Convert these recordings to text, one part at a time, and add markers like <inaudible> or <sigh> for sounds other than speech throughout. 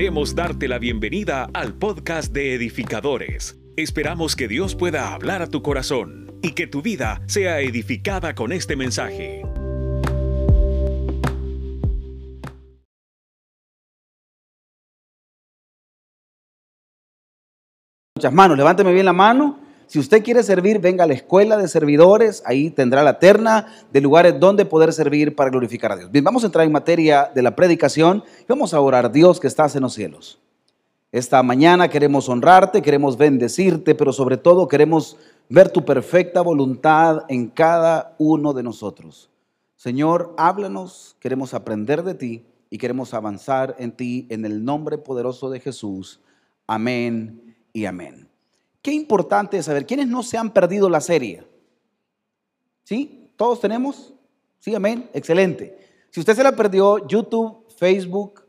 Queremos darte la bienvenida al podcast de edificadores. Esperamos que Dios pueda hablar a tu corazón y que tu vida sea edificada con este mensaje. Muchas manos, levánteme bien la mano. Si usted quiere servir, venga a la escuela de servidores, ahí tendrá la terna de lugares donde poder servir para glorificar a Dios. Bien, vamos a entrar en materia de la predicación y vamos a orar, Dios que estás en los cielos. Esta mañana queremos honrarte, queremos bendecirte, pero sobre todo queremos ver tu perfecta voluntad en cada uno de nosotros. Señor, háblanos, queremos aprender de ti y queremos avanzar en ti en el nombre poderoso de Jesús. Amén y amén. Qué importante es saber quiénes no se han perdido la serie. ¿Sí? ¿Todos tenemos? Sí, amén. Excelente. Si usted se la perdió, YouTube, Facebook,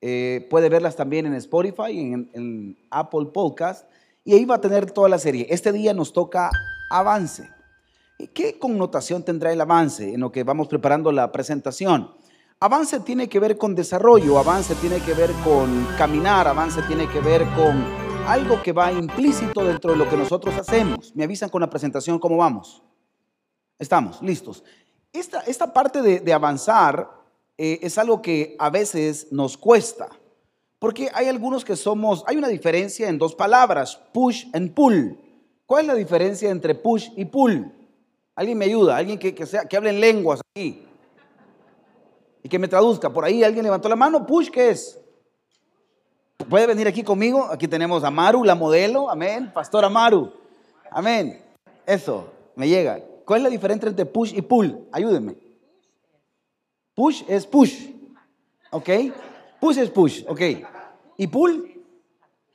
eh, puede verlas también en Spotify, en, en Apple Podcast, y ahí va a tener toda la serie. Este día nos toca avance. ¿Y ¿Qué connotación tendrá el avance en lo que vamos preparando la presentación? Avance tiene que ver con desarrollo, avance tiene que ver con caminar, avance tiene que ver con algo que va implícito dentro de lo que nosotros hacemos. Me avisan con la presentación cómo vamos. Estamos, listos. Esta, esta parte de, avanzar eh, es algo que a veces nos cuesta, porque hay algunos que somos, hay una diferencia en dos palabras, push and pull. ¿Cuál es la diferencia entre push y pull? Alguien me ayuda, alguien que, que, sea, que hable en lenguas aquí y que me traduzca. Por ahí alguien levantó la mano, push, ¿qué es? ¿Puede venir aquí conmigo? Aquí tenemos a Maru, la modelo. Amén. Pastor Amaru. Amén. Eso, me llega. ¿Cuál es la diferencia entre push y pull? Ayúdenme. Push es push. ¿Ok? Push es push. ¿Ok? Y pull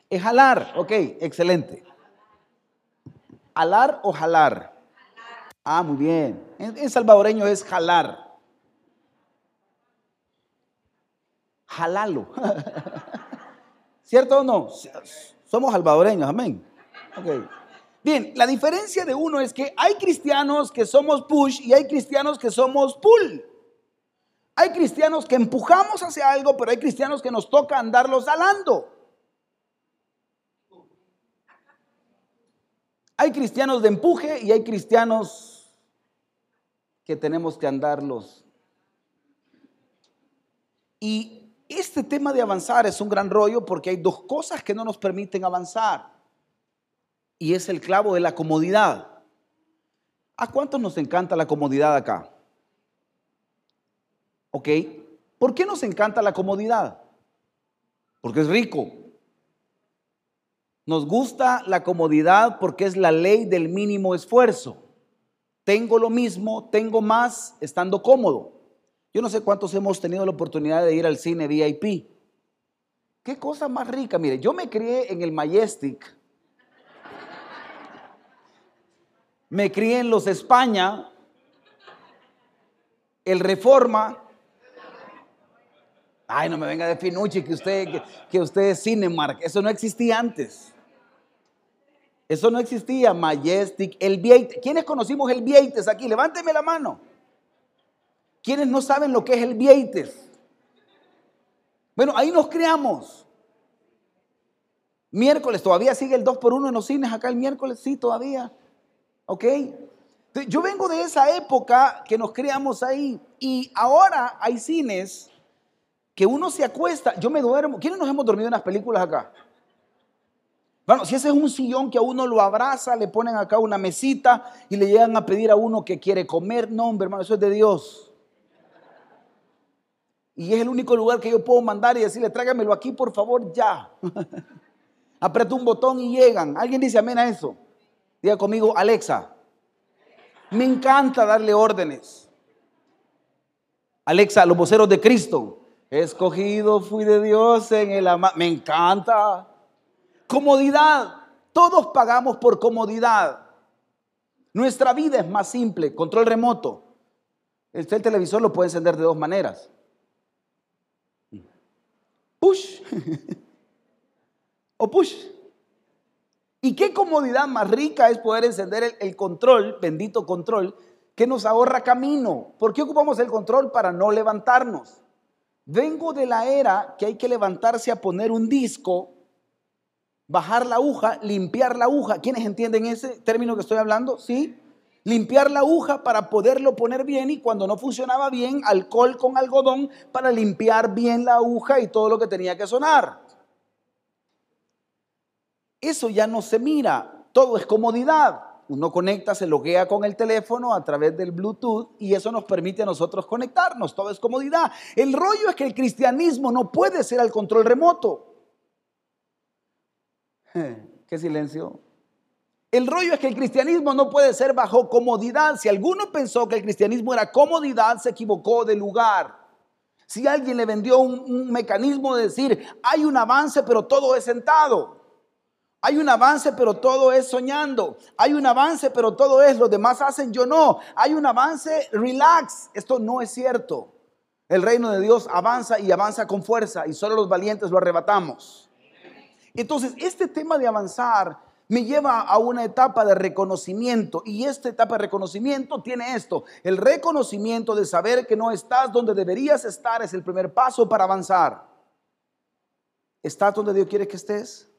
es jalar. ¿Ok? Excelente. ¿Alar o jalar? Ah, muy bien. En, en salvadoreño es jalar. Jalalo. <laughs> ¿Cierto o no? Somos salvadoreños, amén. Okay. Bien, la diferencia de uno es que hay cristianos que somos push y hay cristianos que somos pull. Hay cristianos que empujamos hacia algo, pero hay cristianos que nos toca andarlos jalando. Hay cristianos de empuje y hay cristianos que tenemos que andarlos. Y este tema de avanzar es un gran rollo porque hay dos cosas que no nos permiten avanzar. Y es el clavo de la comodidad. ¿A cuántos nos encanta la comodidad acá? ¿Ok? ¿Por qué nos encanta la comodidad? Porque es rico. Nos gusta la comodidad porque es la ley del mínimo esfuerzo. Tengo lo mismo, tengo más estando cómodo. Yo no sé cuántos hemos tenido la oportunidad de ir al cine VIP. Qué cosa más rica. Mire, yo me crié en el Majestic. Me crié en los España, el Reforma. Ay, no me venga de Finucci que usted, que, usted es Cinemark. Eso no existía antes. Eso no existía. Majestic, el Vieites. ¿Quiénes conocimos el Vieites aquí? Levánteme la mano. ¿Quiénes no saben lo que es el Vieites? Bueno, ahí nos creamos. Miércoles, todavía sigue el 2 por 1 en los cines acá el miércoles, sí, todavía. ¿Ok? Yo vengo de esa época que nos creamos ahí y ahora hay cines que uno se acuesta, yo me duermo. ¿Quiénes nos hemos dormido en las películas acá? Bueno, si ese es un sillón que a uno lo abraza, le ponen acá una mesita y le llegan a pedir a uno que quiere comer, no, hombre, hermano, eso es de Dios. Y es el único lugar que yo puedo mandar y decirle, tráigamelo aquí, por favor, ya. <laughs> Aprieto un botón y llegan. ¿Alguien dice amén a eso? Diga conmigo, Alexa. Me encanta darle órdenes. Alexa, los voceros de Cristo. Escogido fui de Dios en el ama. Me encanta. Comodidad. Todos pagamos por comodidad. Nuestra vida es más simple. Control remoto. El televisor lo puede encender de dos maneras. Push. <laughs> o push. Y qué comodidad más rica es poder encender el, control, bendito control, que nos ahorra camino. ¿Por qué ocupamos el control? Para no levantarnos. Vengo de la era que hay que levantarse a poner un disco, bajar la aguja, limpiar la aguja. ¿Quiénes entienden ese término que estoy hablando? ¿Sí? Limpiar la aguja para poderlo poner bien y cuando no funcionaba bien, alcohol con algodón para limpiar bien la aguja y todo lo que tenía que sonar. Eso ya no se mira, todo es comodidad. Uno conecta, se loguea con el teléfono a través del Bluetooth y eso nos permite a nosotros conectarnos, todo es comodidad. El rollo es que el cristianismo no puede ser al control remoto. <laughs> Qué silencio. El rollo es que el cristianismo no puede ser bajo comodidad. Si alguno pensó que el cristianismo era comodidad, se equivocó de lugar. Si alguien le vendió un, mecanismo de decir, hay un avance, pero todo es sentado. Hay un avance, pero todo es soñando. Hay un avance, pero todo es los demás hacen, yo no. Hay un avance, relax. Esto no es cierto. El reino de Dios avanza y avanza con fuerza y solo los valientes lo arrebatamos. Entonces, este tema de avanzar me lleva a una etapa de reconocimiento y esta etapa de reconocimiento tiene esto. El reconocimiento de saber que no estás donde deberías estar es el primer paso para avanzar. ¿Estás donde Dios quiere que estés?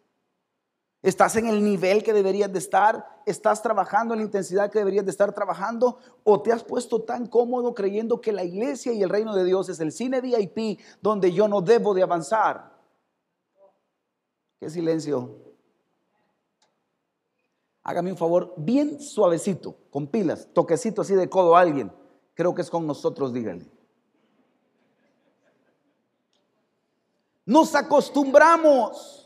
¿Estás en el nivel que deberías de estar? ¿Estás trabajando en la intensidad que deberías de estar trabajando? ¿O te has puesto tan cómodo creyendo que la iglesia y el reino de Dios es el cine VIP donde yo no debo de avanzar? Qué silencio. Hágame un favor, bien suavecito, con pilas, toquecito así de codo a alguien. Creo que es con nosotros, dígale. Nos acostumbramos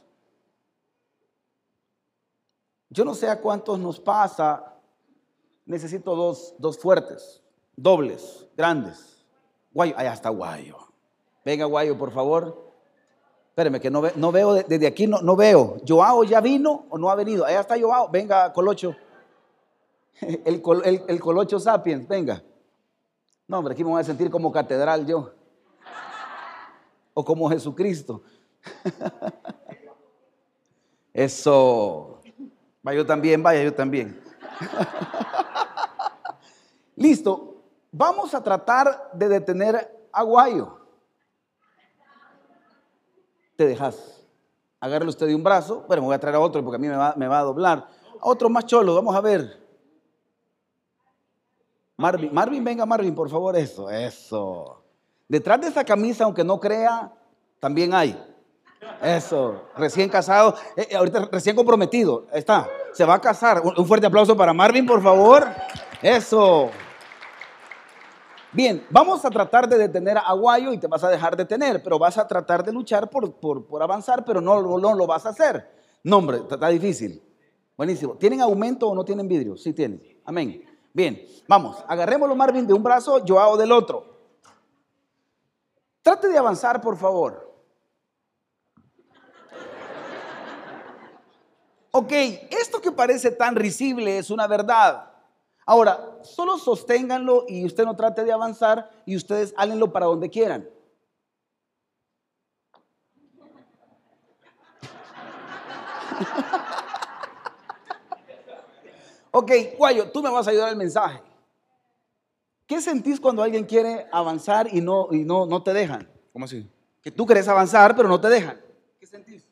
yo no sé a cuántos nos pasa, necesito dos, dos fuertes, dobles, grandes. Guayo, allá está Guayo. Venga, Guayo, por favor. Espéreme, que no, veo, desde aquí no, no veo. ¿Joao ya vino o no ha venido? Allá está Joao. Venga, Colocho. <laughs> El, el, el Colocho Sapiens, venga. No, hombre, aquí me voy a sentir como catedral yo. O como Jesucristo. <laughs> Eso. Vaya yo también, vaya yo también. <laughs> Listo, vamos a tratar de detener a Guayo. Te dejas. Agárralo usted de un brazo. Bueno, me voy a traer a otro porque a mí me va, a doblar. A otro más cholo, vamos a ver. Marvin, Marvin, venga Marvin, por favor, eso, eso. Detrás de esa camisa, aunque no crea, también hay. Eso, recién casado, eh, eh, ahorita recién comprometido, está, se va a casar. Un, fuerte aplauso para Marvin, por favor. Eso. Bien, vamos a tratar de detener a Aguayo y te vas a dejar detener, pero vas a tratar de luchar por, por, avanzar, pero no, no, lo vas a hacer. No, hombre, está, difícil. Buenísimo. ¿Tienen aumento o no tienen vidrio? Sí tienen. Amén. Bien, vamos, agarrémoslo Marvin de un brazo, Joao del otro. Trate de avanzar, por favor. Ok, esto que parece tan risible es una verdad. Ahora, solo sosténganlo y usted no trate de avanzar y ustedes hálenlo para donde quieran. <laughs> ok, Guayo, tú me vas a ayudar al mensaje. ¿Qué sentís cuando alguien quiere avanzar y no, y no, no te dejan? ¿Cómo así? Que tú querés avanzar, pero no te dejan. ¿Qué sentís?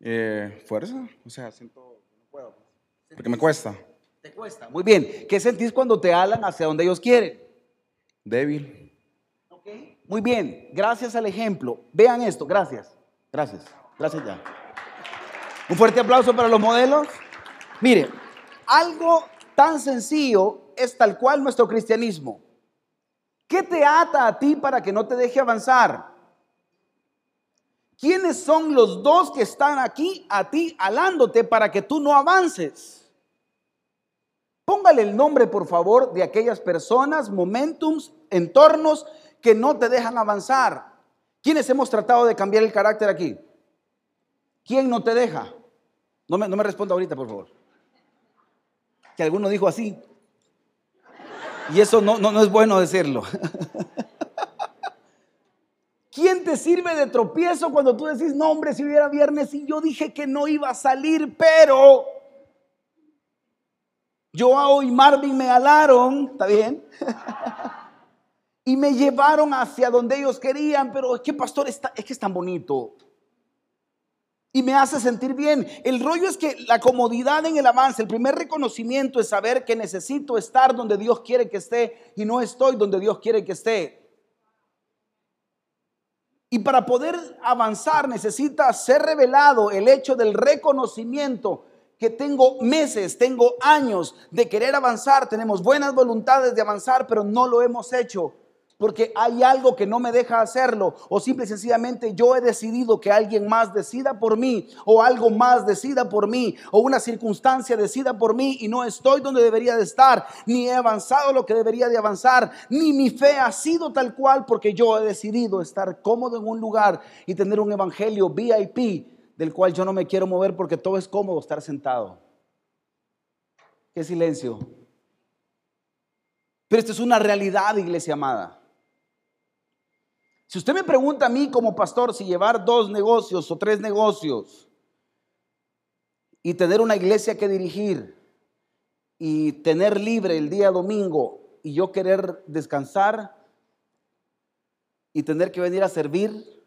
Eh, fuerza, o sea, siento no puedo. Porque me cuesta. Te cuesta. Muy bien. ¿Qué sentís cuando te alan hacia donde ellos quieren? Débil. Okay. Muy bien. Gracias al ejemplo. Vean esto. Gracias. Gracias. Gracias ya. Un fuerte aplauso para los modelos. Mire, algo tan sencillo es tal cual nuestro cristianismo. ¿Qué te ata a ti para que no te deje avanzar? ¿Quiénes son los dos que están aquí a ti alándote para que tú no avances? Póngale el nombre, por favor, de aquellas personas, momentums, entornos que no te dejan avanzar. ¿Quiénes hemos tratado de cambiar el carácter aquí? ¿Quién no te deja? No me, no me responda ahorita, por favor. Que alguno dijo así. Y eso no, no, no es bueno decirlo. <laughs> ¿Quién te sirve de tropiezo cuando tú decís, no hombre, si hubiera viernes y yo dije que no iba a salir, pero Joao y Marvin me alaron, ¿está bien? <laughs> y me llevaron hacia donde ellos querían, pero es que pastor, está, es que es tan bonito. Y me hace sentir bien. El rollo es que la comodidad en el avance, el primer reconocimiento es saber que necesito estar donde Dios quiere que esté y no estoy donde Dios quiere que esté. Y para poder avanzar necesita ser revelado el hecho del reconocimiento que tengo meses, tengo años de querer avanzar, tenemos buenas voluntades de avanzar, pero no lo hemos hecho porque hay algo que no me deja hacerlo. O simple y sencillamente yo he decidido que alguien más decida por mí o algo más decida por mí o una circunstancia decida por mí y no estoy donde debería de estar, ni he avanzado lo que debería de avanzar, ni mi fe ha sido tal cual porque yo he decidido estar cómodo en un lugar y tener un evangelio VIP del cual yo no me quiero mover porque todo es cómodo estar sentado. Qué silencio. Pero esto es una realidad, iglesia amada. Si usted me pregunta a mí como pastor si llevar dos negocios o tres negocios y tener una iglesia que dirigir y tener libre el día domingo y yo querer descansar y tener que venir a servir,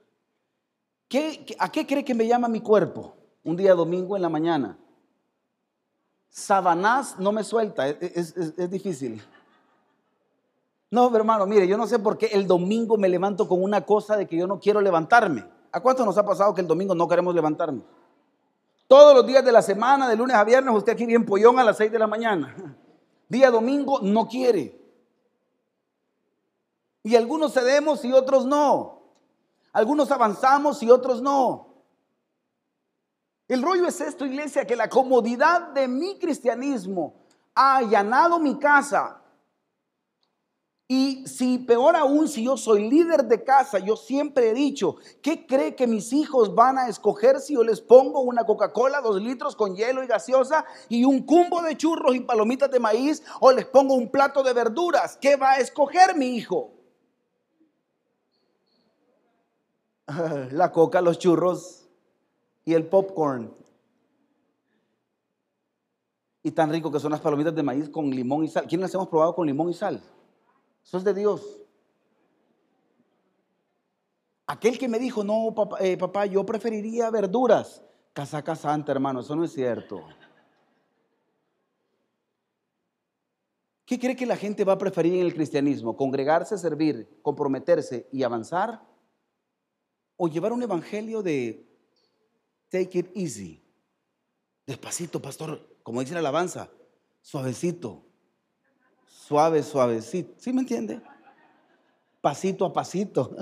¿a qué cree que me llama mi cuerpo un día domingo en la mañana? Sabanás no me suelta, es difícil. No, hermano, mire, yo no sé por qué el domingo me levanto con una cosa de que yo no quiero levantarme. ¿A cuánto nos ha pasado que el domingo no queremos levantarnos? Todos los días de la semana, de lunes a viernes, usted aquí bien pollón a las 6 de la mañana. <laughs> Día domingo no quiere. Y algunos cedemos y otros no. Algunos avanzamos y otros no. El rollo es esto, iglesia, que la comodidad de mi cristianismo ha allanado mi casa y si peor aún, si yo soy líder de casa, yo siempre he dicho, ¿qué cree que mis hijos van a escoger si yo les pongo una Coca-Cola, dos litros con hielo y gaseosa y un cumbo de churros y palomitas de maíz o les pongo un plato de verduras? ¿Qué va a escoger mi hijo? <laughs> La coca, los churros y el popcorn. Y tan rico que son las palomitas de maíz con limón y sal. ¿Quién las hemos probado con limón y sal? Eso es de Dios. Aquel que me dijo, no, eh, papá, yo preferiría verduras. Casaca santa, hermano, eso no es cierto. ¿Qué cree que la gente va a preferir en el cristianismo? ¿Congregarse, servir, comprometerse y avanzar? ¿O llevar un evangelio de take it easy? Despacito, pastor, como dice la alabanza, suavecito suave, suavecito. ¿Sí me entiende? Pasito a pasito.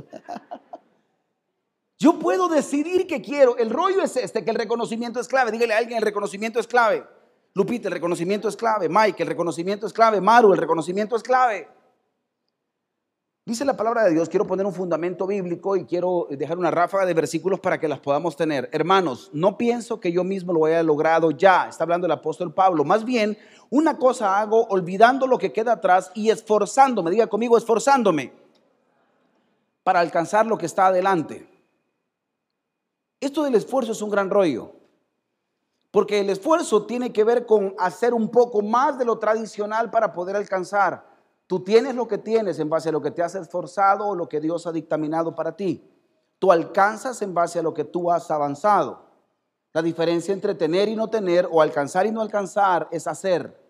<laughs> Yo puedo decidir que quiero. El rollo es este, que el reconocimiento es clave. Dígale a alguien, el reconocimiento es clave. Lupita, el reconocimiento es clave. Mike, el reconocimiento es clave. Maru, el reconocimiento es clave. Dice la palabra de Dios, quiero poner un fundamento bíblico y quiero dejar una ráfaga de versículos para que las podamos tener. Hermanos, no pienso que yo mismo lo haya logrado ya, está hablando el apóstol Pablo. Más bien, una cosa hago olvidando lo que queda atrás y esforzándome, diga conmigo, esforzándome para alcanzar lo que está adelante. Esto del esfuerzo es un gran rollo, porque el esfuerzo tiene que ver con hacer un poco más de lo tradicional para poder alcanzar. Tú tienes lo que tienes en base a lo que te has esforzado o lo que Dios ha dictaminado para ti. Tú alcanzas en base a lo que tú has avanzado. La diferencia entre tener y no tener o alcanzar y no alcanzar es hacer,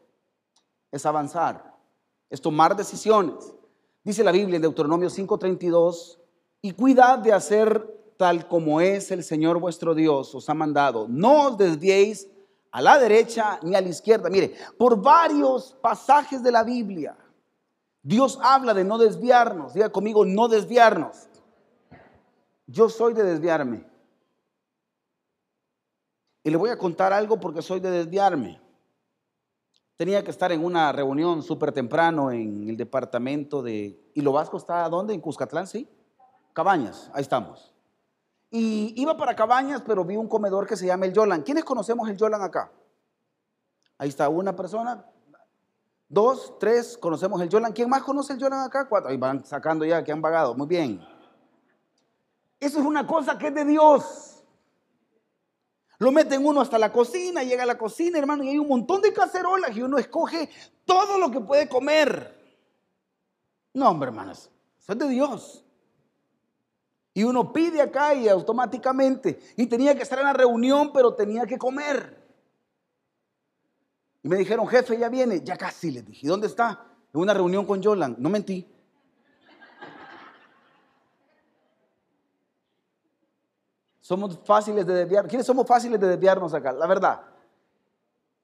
es avanzar, es tomar decisiones. Dice la Biblia en Deuteronomio 5:32, y cuidad de hacer tal como es el Señor vuestro Dios os ha mandado. No os desviéis a la derecha ni a la izquierda. Mire, por varios pasajes de la Biblia, Dios habla de no desviarnos. Diga conmigo, no desviarnos. Yo soy de desviarme. Y le voy a contar algo porque soy de desviarme. Tenía que estar en una reunión súper temprano en el departamento de... ¿Y lo Vasco está dónde? ¿En Cuscatlán? Sí. Cabañas, ahí estamos. Y iba para Cabañas, pero vi un comedor que se llama el Yolan. ¿Quiénes conocemos el Yolan acá? Ahí está una persona, Dos, tres, conocemos el Yolan. ¿Quién más conoce el Yolan acá? Cuatro. Ahí van sacando ya que han pagado. Muy bien. Eso es una cosa que es de Dios. Lo meten uno hasta la cocina, llega a la cocina, hermano, y hay un montón de cacerolas y uno escoge todo lo que puede comer. No, hombre, hermanos. Eso es de Dios. Y uno pide acá y automáticamente. Y tenía que estar en la reunión, pero tenía que comer. Y me dijeron, jefe, ya viene. Ya casi les dije. ¿Y dónde está? En una reunión con Yolan. No mentí. Somos fáciles de desviar. ¿Quiénes somos fáciles de desviarnos acá? La verdad.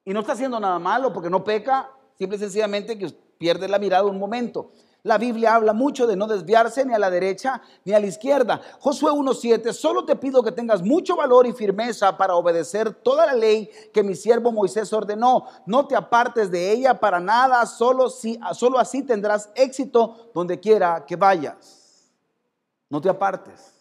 Y no está haciendo nada malo porque no peca, simple y sencillamente que pierde la mirada un momento. La Biblia habla mucho de no desviarse ni a la derecha ni a la izquierda. Josué 1.7, solo te pido que tengas mucho valor y firmeza para obedecer toda la ley que mi siervo Moisés ordenó. No te apartes de ella para nada, solo, si, solo así tendrás éxito donde quiera que vayas. No te apartes.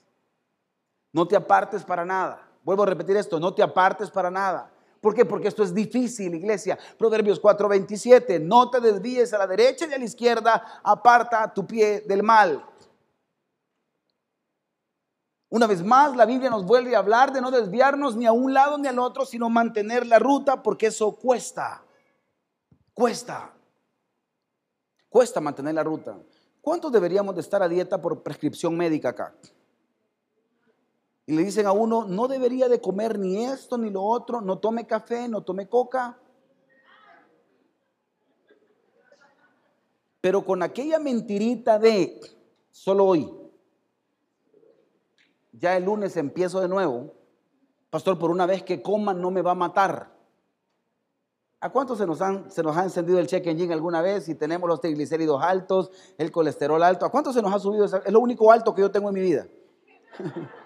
No te apartes para nada. Vuelvo a repetir esto, no te apartes para nada. ¿Por qué? Porque esto es difícil, iglesia. Proverbios 4:27, no te desvíes a la derecha y a la izquierda, aparta tu pie del mal. Una vez más, la Biblia nos vuelve a hablar de no desviarnos ni a un lado ni al otro, sino mantener la ruta, porque eso cuesta. Cuesta. Cuesta mantener la ruta. ¿Cuántos deberíamos de estar a dieta por prescripción médica acá? Y le dicen a uno, no debería de comer ni esto ni lo otro, no tome café, no tome coca. Pero con aquella mentirita de solo hoy, ya el lunes empiezo de nuevo, pastor, por una vez que coma no me va a matar. ¿A cuántos se nos, han, se nos ha encendido el check engine alguna vez y tenemos los triglicéridos altos, el colesterol alto? ¿A cuántos se nos ha subido? Es lo único alto que yo tengo en mi vida. <laughs>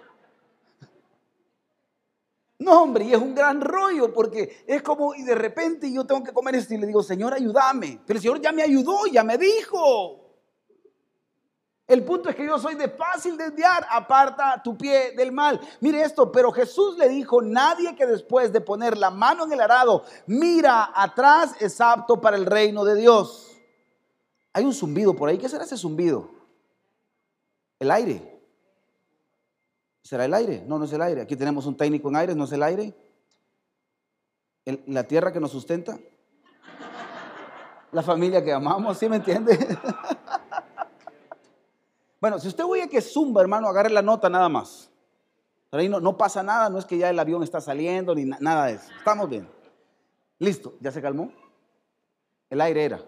No, hombre, y es un gran rollo porque es como, y de repente yo tengo que comer esto y le digo, Señor, ayúdame. Pero el Señor ya me ayudó, ya me dijo. El punto es que yo soy de fácil desviar, aparta tu pie del mal. Mire esto, pero Jesús le dijo, nadie que después de poner la mano en el arado mira atrás es apto para el reino de Dios. Hay un zumbido por ahí, ¿qué será ese zumbido? El aire. ¿Será el aire? No, no es el aire. Aquí tenemos un técnico en aire, ¿no es el aire? ¿La tierra que nos sustenta? La familia que amamos, ¿sí me entiende? <laughs> bueno, si usted oye que zumba, hermano, agarre la nota nada más. Pero ahí no, no pasa nada, no es que ya el avión está saliendo ni nada de eso. Estamos bien. Listo, ¿ya se calmó? El aire era.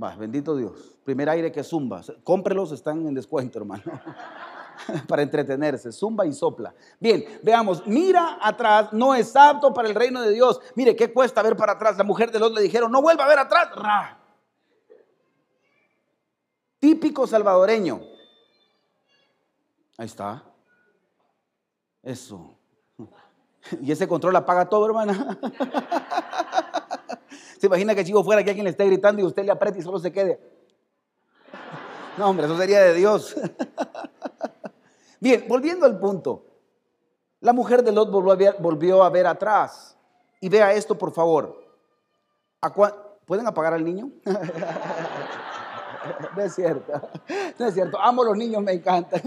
Va, bendito Dios. Primer aire que zumba. Cómprelos, están en descuento, hermano. <laughs> <laughs> para entretenerse, zumba y sopla. Bien, veamos, mira atrás, no es apto para el reino de Dios. Mire, ¿qué cuesta ver para atrás? La mujer de los le dijeron, no vuelva a ver atrás. Típico salvadoreño. Ahí está. Eso. <laughs> Y ese control apaga todo, hermana. <laughs> Se imagina que chico fuera que alguien le esté gritando y usted le aprieta y solo se quede. No, hombre, eso sería de Dios. Bien, volviendo al punto. La mujer de Lot volvió a ver, atrás. Y vea esto, por favor. ¿Pueden apagar al niño? <laughs> no es cierto. No es cierto. Amo los niños, me encantan.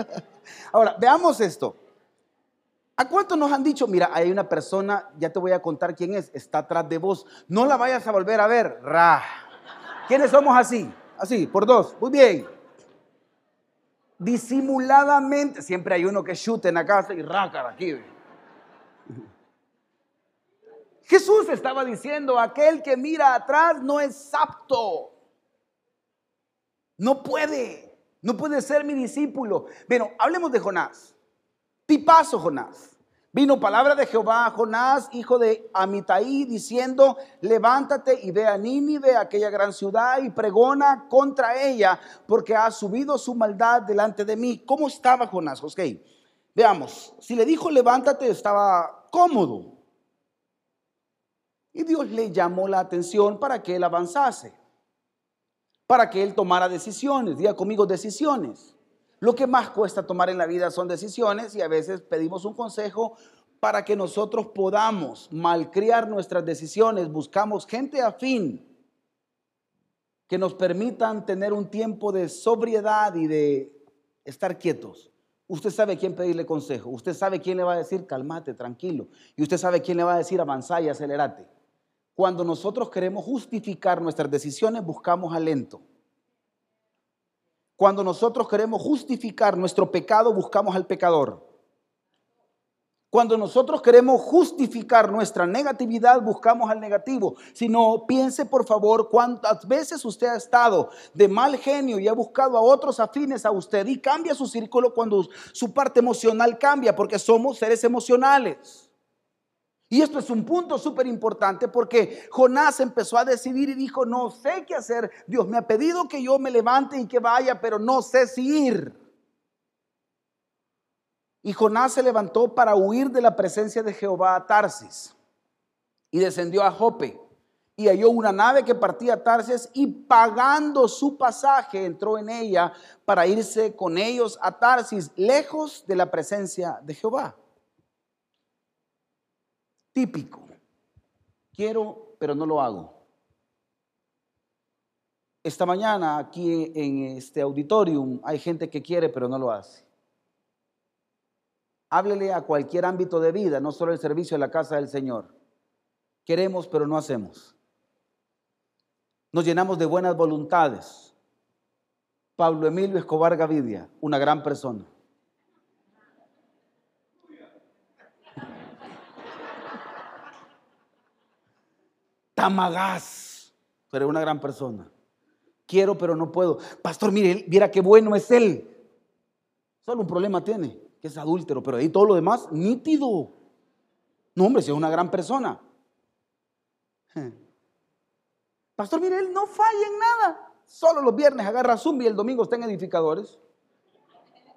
<laughs> Ahora, veamos esto. ¿A cuántos nos han dicho, mira, hay una persona, ya te voy a contar quién es, está atrás de vos, no la vayas a volver a ver? ¿Quiénes somos así? Así, por dos. Muy bien disimuladamente, siempre hay uno que chute en la casa y rácara aquí. Jesús estaba diciendo, aquel que mira atrás no es apto. No puede, no puede ser mi discípulo. Bueno, hablemos de Jonás. Tipazo Jonás. Vino palabra de Jehová a Jonás, hijo de Amitai, diciendo, levántate y ve a Nínive, aquella gran ciudad, y pregona contra ella, porque ha subido su maldad delante de mí. ¿Cómo estaba Jonás? Ok, veamos, si le dijo levántate, estaba cómodo. Y Dios le llamó la atención para que él avanzase, para que él tomara decisiones. Diga conmigo decisiones. Lo que más cuesta tomar en la vida son decisiones y a veces pedimos un consejo para que nosotros podamos malcriar nuestras decisiones. Buscamos gente afín que nos permitan tener un tiempo de sobriedad y de estar quietos. Usted sabe quién pedirle consejo. Usted sabe quién le va a decir calmate, tranquilo. Y usted sabe quién le va a decir avanzá y acelerate. Cuando nosotros queremos justificar nuestras decisiones, buscamos alento. Cuando nosotros queremos justificar nuestro pecado, buscamos al pecador. Cuando nosotros queremos justificar nuestra negatividad, buscamos al negativo. Si no, piense por favor cuántas veces usted ha estado de mal genio y ha buscado a otros afines a usted y cambia su círculo cuando su parte emocional cambia, porque somos seres emocionales. Y esto es un punto súper importante porque Jonás empezó a decidir y dijo, no sé qué hacer. Dios me ha pedido que yo me levante y que vaya, pero no sé si ir. Y Jonás se levantó para huir de la presencia de Jehová a Tarsis y descendió a Jope y halló una nave que partía a Tarsis y pagando su pasaje entró en ella para irse con ellos a Tarsis, lejos de la presencia de Jehová. Típico. Quiero, pero no lo hago. Esta mañana aquí en este auditorium hay gente que quiere, pero no lo hace. Háblele a cualquier ámbito de vida, no solo el servicio de la casa del Señor. Queremos, pero no hacemos. Nos llenamos de buenas voluntades. Pablo Emilio Escobar Gavidia, una gran persona. Tamagás, pero una gran persona. Quiero, pero no puedo. Pastor, mire, mira qué bueno es él. Solo un problema tiene que es adúltero, pero ahí todo lo demás, nítido. No, hombre, si es una gran persona. <laughs> Pastor, mire, él no falla en nada. Solo los viernes agarra zumbi y el domingo está en edificadores.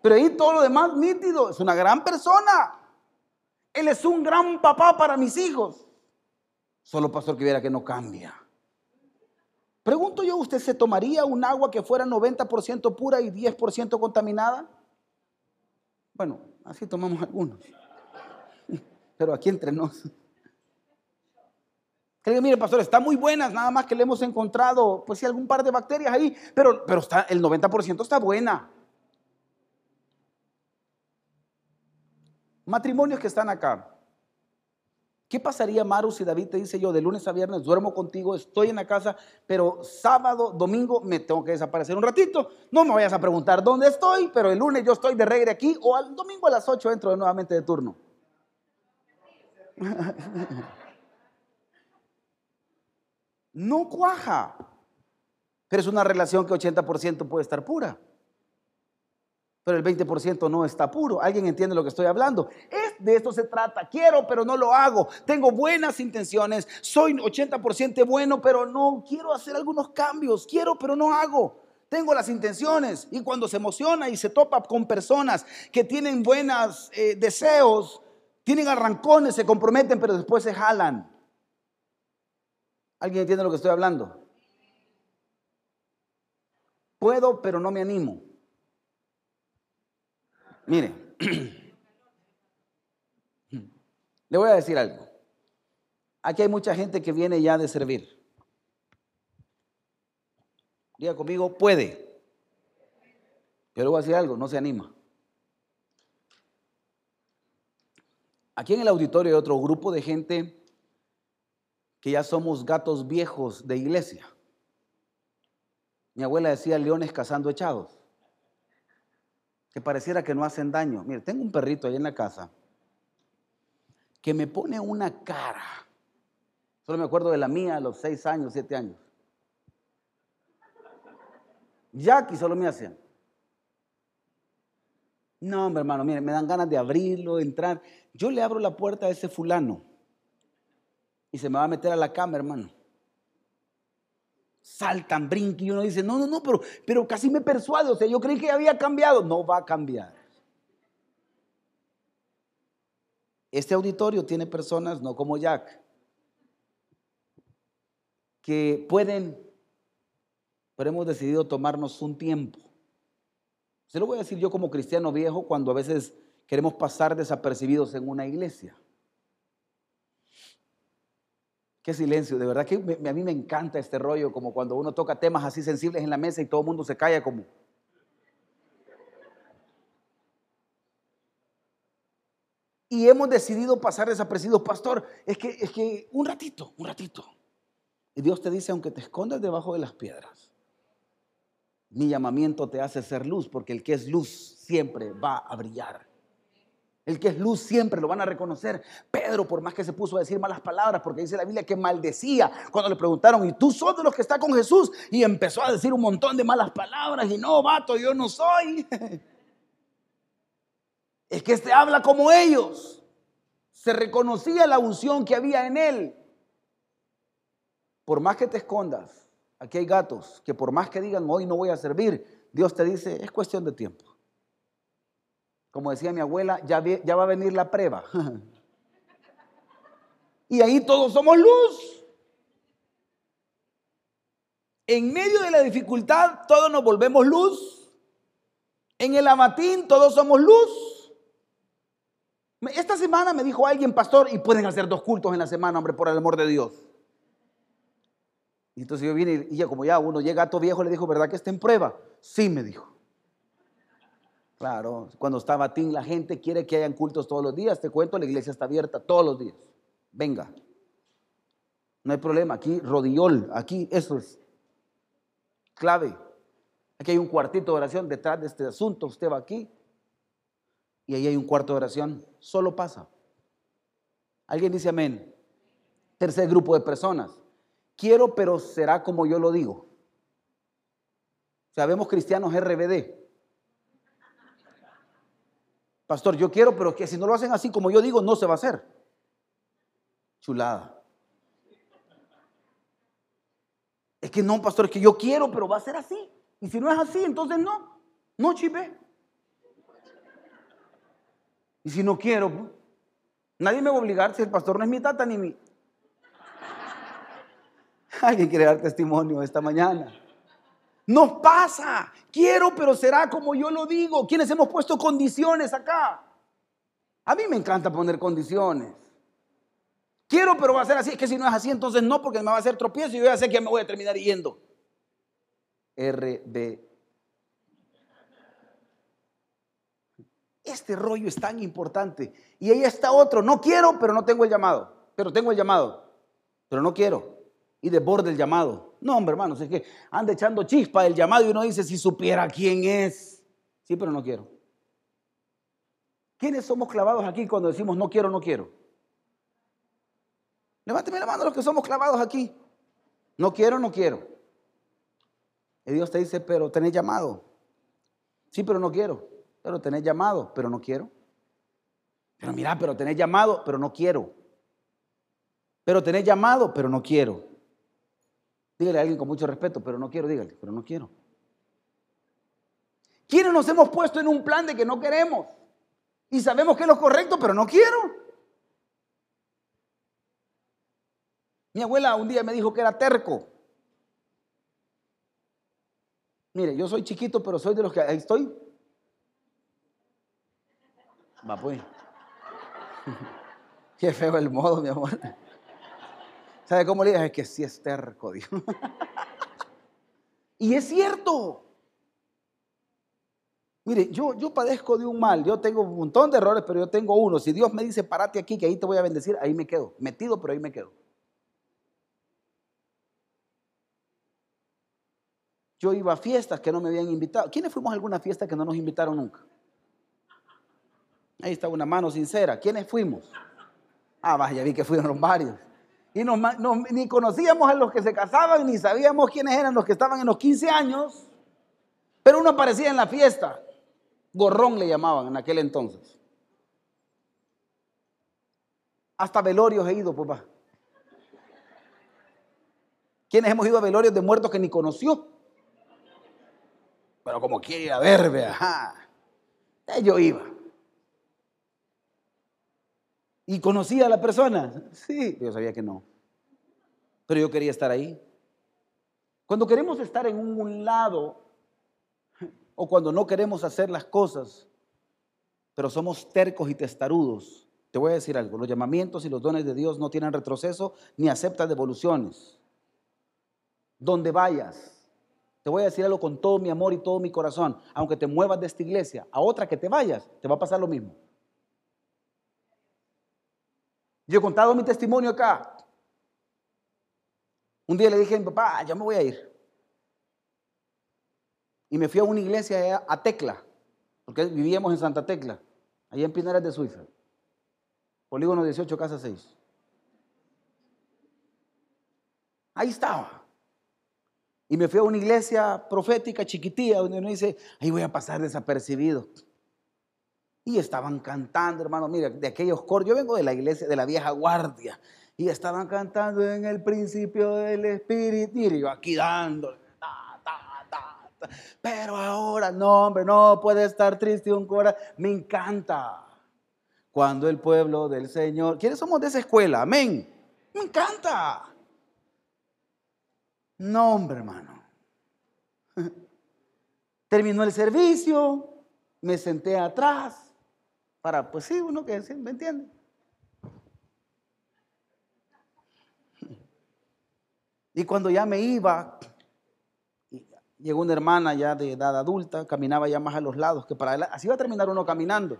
Pero ahí todo lo demás, nítido. Es una gran persona. Él es un gran papá para mis hijos. Solo pastor que viera que no cambia. Pregunto yo, ¿usted se tomaría un agua que fuera 90% pura y 10% contaminada? Bueno, así tomamos algunos. Pero aquí entre nos. Que mire, pastor, está muy buenas, nada más que le hemos encontrado, pues sí, algún par de bacterias ahí, pero, pero el 90% está buena. Matrimonios que están acá. ¿Qué pasaría, Maru, si David te dice yo de lunes a viernes duermo contigo, estoy en la casa, pero sábado, domingo me tengo que desaparecer un ratito? No me vayas a preguntar dónde estoy, pero el lunes yo estoy de regre aquí o al domingo a las 8 entro nuevamente de turno. <laughs> no cuaja, pero es una relación que 80% puede estar pura pero el 20% no está puro. ¿Alguien entiende lo que estoy hablando? De esto se trata. Quiero, pero no lo hago. Tengo buenas intenciones. Soy 80% bueno, pero no quiero hacer algunos cambios. Quiero, pero no hago. Tengo las intenciones. Y cuando se emociona y se topa con personas que tienen buenos eh, deseos, tienen arrancones, se comprometen, pero después se jalan. ¿Alguien entiende lo que estoy hablando? Puedo, pero no me animo. Mire, <clears throat> le voy a decir algo. Aquí hay mucha gente que viene ya de servir. Diga conmigo, puede. Pero voy a decir algo, no se anima. Aquí en el auditorio hay otro grupo de gente que ya somos gatos viejos de iglesia. Mi abuela decía leones cazando echados que pareciera que no hacen daño. Mire, tengo un perrito ahí en la casa que me pone una cara. Solo me acuerdo de la mía a los seis años, siete años. Jackie solo me hacía. No, hombre, hermano, mire, me dan ganas de abrirlo, entrar. Yo le abro la puerta a ese fulano y se me va a meter a la cama, hermano saltan, brincan y uno dice, no, no, no, pero, pero casi me persuade, o sea, yo creí que había cambiado. No va a cambiar. Este auditorio tiene personas, no como Jack, que pueden, pero hemos decidido tomarnos un tiempo. Se lo voy a decir yo como cristiano viejo cuando a veces queremos pasar desapercibidos en una iglesia. Qué silencio, de verdad que a mí me encanta este rollo, como cuando uno toca temas así sensibles en la mesa y todo el mundo se calla como... Y hemos decidido pasar desapercibidos, pastor, es que, es que un ratito, un ratito. Y Dios te dice, aunque te escondas debajo de las piedras, Mi llamamiento te hace ser luz, porque el que es luz siempre va a brillar. El que es luz siempre lo van a reconocer. Pedro, por más que se puso a decir malas palabras, porque dice la Biblia que maldecía cuando le preguntaron, ¿y tú sos de los que está con Jesús? Y empezó a decir un montón de malas palabras y no, vato, yo no soy. <laughs> Es que este habla como ellos. Se reconocía la unción que había en él. Por más que te escondas, aquí hay gatos que por más que digan hoy no voy a servir, Dios te dice, es cuestión de tiempo. Como decía mi abuela, ya, ya va a venir la prueba. <laughs> y ahí todos somos luz. En medio de la dificultad, todos nos volvemos luz. En el amatín, todos somos luz. Esta semana me dijo alguien, pastor, y pueden hacer dos cultos en la semana, hombre, por el amor de Dios. Y entonces yo vine y ya como ya uno llega gato viejo, le dijo, ¿verdad que está en prueba? Sí, me dijo. Claro, cuando está Batín, la gente quiere que hayan cultos todos los días. Te cuento, la iglesia está abierta todos los días. Venga. No hay problema. Aquí, rodillol, aquí, eso es clave. Aquí hay un cuartito de oración detrás de este asunto. Usted va aquí y ahí hay un cuarto de oración. Solo pasa. Alguien dice amén. Tercer grupo de personas. Quiero, pero será como yo lo digo. Sabemos cristianos RBD. Pastor, yo quiero, pero que si no lo hacen así como yo digo, no se va a hacer. Chulada. Es que no, pastor, es que yo quiero, pero va a ser así. Y si no es así, entonces no. No, chipe. Y si no quiero, pues, nadie me va a obligar si el pastor no es mi tata ni mi. <laughs> Alguien quiere dar testimonio esta mañana. Nos pasa. Quiero, pero será como yo lo digo. ¿Quiénes hemos puesto condiciones acá? A mí me encanta poner condiciones. Quiero, pero va a ser así. Es que si no es así, entonces no, porque me va a hacer tropiezo y yo ya sé que me voy a terminar yendo. RB. Este rollo es tan importante. Y ahí está otro. No quiero, pero no tengo el llamado. Pero tengo el llamado. Pero no quiero. Y desborde el llamado. No, hombre, hermanos, es que anda echando chispa el llamado y uno dice, si supiera quién es. Sí, pero no quiero. ¿Quiénes somos clavados aquí cuando decimos no quiero, no quiero? Levánteme la mano los que somos clavados aquí. No quiero, no quiero. Y Dios te dice, pero tenés llamado. Sí, pero no quiero. Pero tenés llamado, pero no quiero. Pero mira, pero tenés llamado, pero no quiero. Pero tenés llamado, pero no quiero. Dígale a alguien con mucho respeto, pero no quiero, dígale, pero no quiero. ¿Quiénes nos hemos puesto en un plan de que no queremos? Y sabemos que es lo correcto, pero no quiero. Mi abuela un día me dijo que era terco. Mire, yo soy chiquito, pero soy de los que ahí estoy. Va pues. <laughs> Qué feo el modo, mi amor. ¿Sabe cómo le dije? Es que sí es terco, dijo. <laughs> y es cierto. Mire, yo, yo padezco de un mal, yo tengo un montón de errores, pero yo tengo uno. Si Dios me dice, párate aquí, que ahí te voy a bendecir, ahí me quedo. Metido, pero ahí me quedo. Yo iba a fiestas que no me habían invitado. ¿Quiénes fuimos a alguna fiesta que no nos invitaron nunca? Ahí está una mano sincera. ¿Quiénes fuimos? Ah, vaya, vi que fueron varios y ni conocíamos a los que se casaban, ni sabíamos quiénes eran los que estaban en los 15 años, pero uno aparecía en la fiesta. Gorrón le llamaban en aquel entonces. Hasta velorios he ido, papá. ¿Quiénes hemos ido a velorios de muertos que ni conoció? Pero como quiere ir a ver, ajá. Yo iba. ¿Y conocía a la persona? Sí, yo sabía que no. Pero yo quería estar ahí. Cuando queremos estar en un lado o cuando no queremos hacer las cosas, pero somos tercos y testarudos, te voy a decir algo, los llamamientos y los dones de Dios no tienen retroceso ni aceptan devoluciones. Donde vayas, te voy a decir algo con todo mi amor y todo mi corazón, aunque te muevas de esta iglesia a otra que te vayas, te va a pasar lo mismo. Yo he contado mi testimonio acá. Un día le dije a mi papá, ah, ya me voy a ir. Y me fui a una iglesia a Tecla, porque vivíamos en Santa Tecla, allá en Pinares de Suiza. Polígono 18, casa 6. Ahí estaba. Y me fui a una iglesia profética chiquitilla donde uno dice, ahí voy a pasar desapercibido. Y estaban cantando, hermano, mira, de aquellos coros. Yo vengo de la iglesia de la vieja guardia. Y estaban cantando en el principio del Espíritu. Y yo aquí dándole. Pero ahora, no, hombre, no puede estar triste un corazón. Me encanta cuando el pueblo del Señor. ¿Quiénes somos de esa escuela? Amén. Me encanta. No, hombre, hermano. <laughs> Terminó el servicio, me senté atrás para, pues sí, uno que ¿me entiende? Y cuando ya me iba, llegó una hermana ya de edad adulta, caminaba ya más a los lados que para adelante. Así va a terminar uno caminando.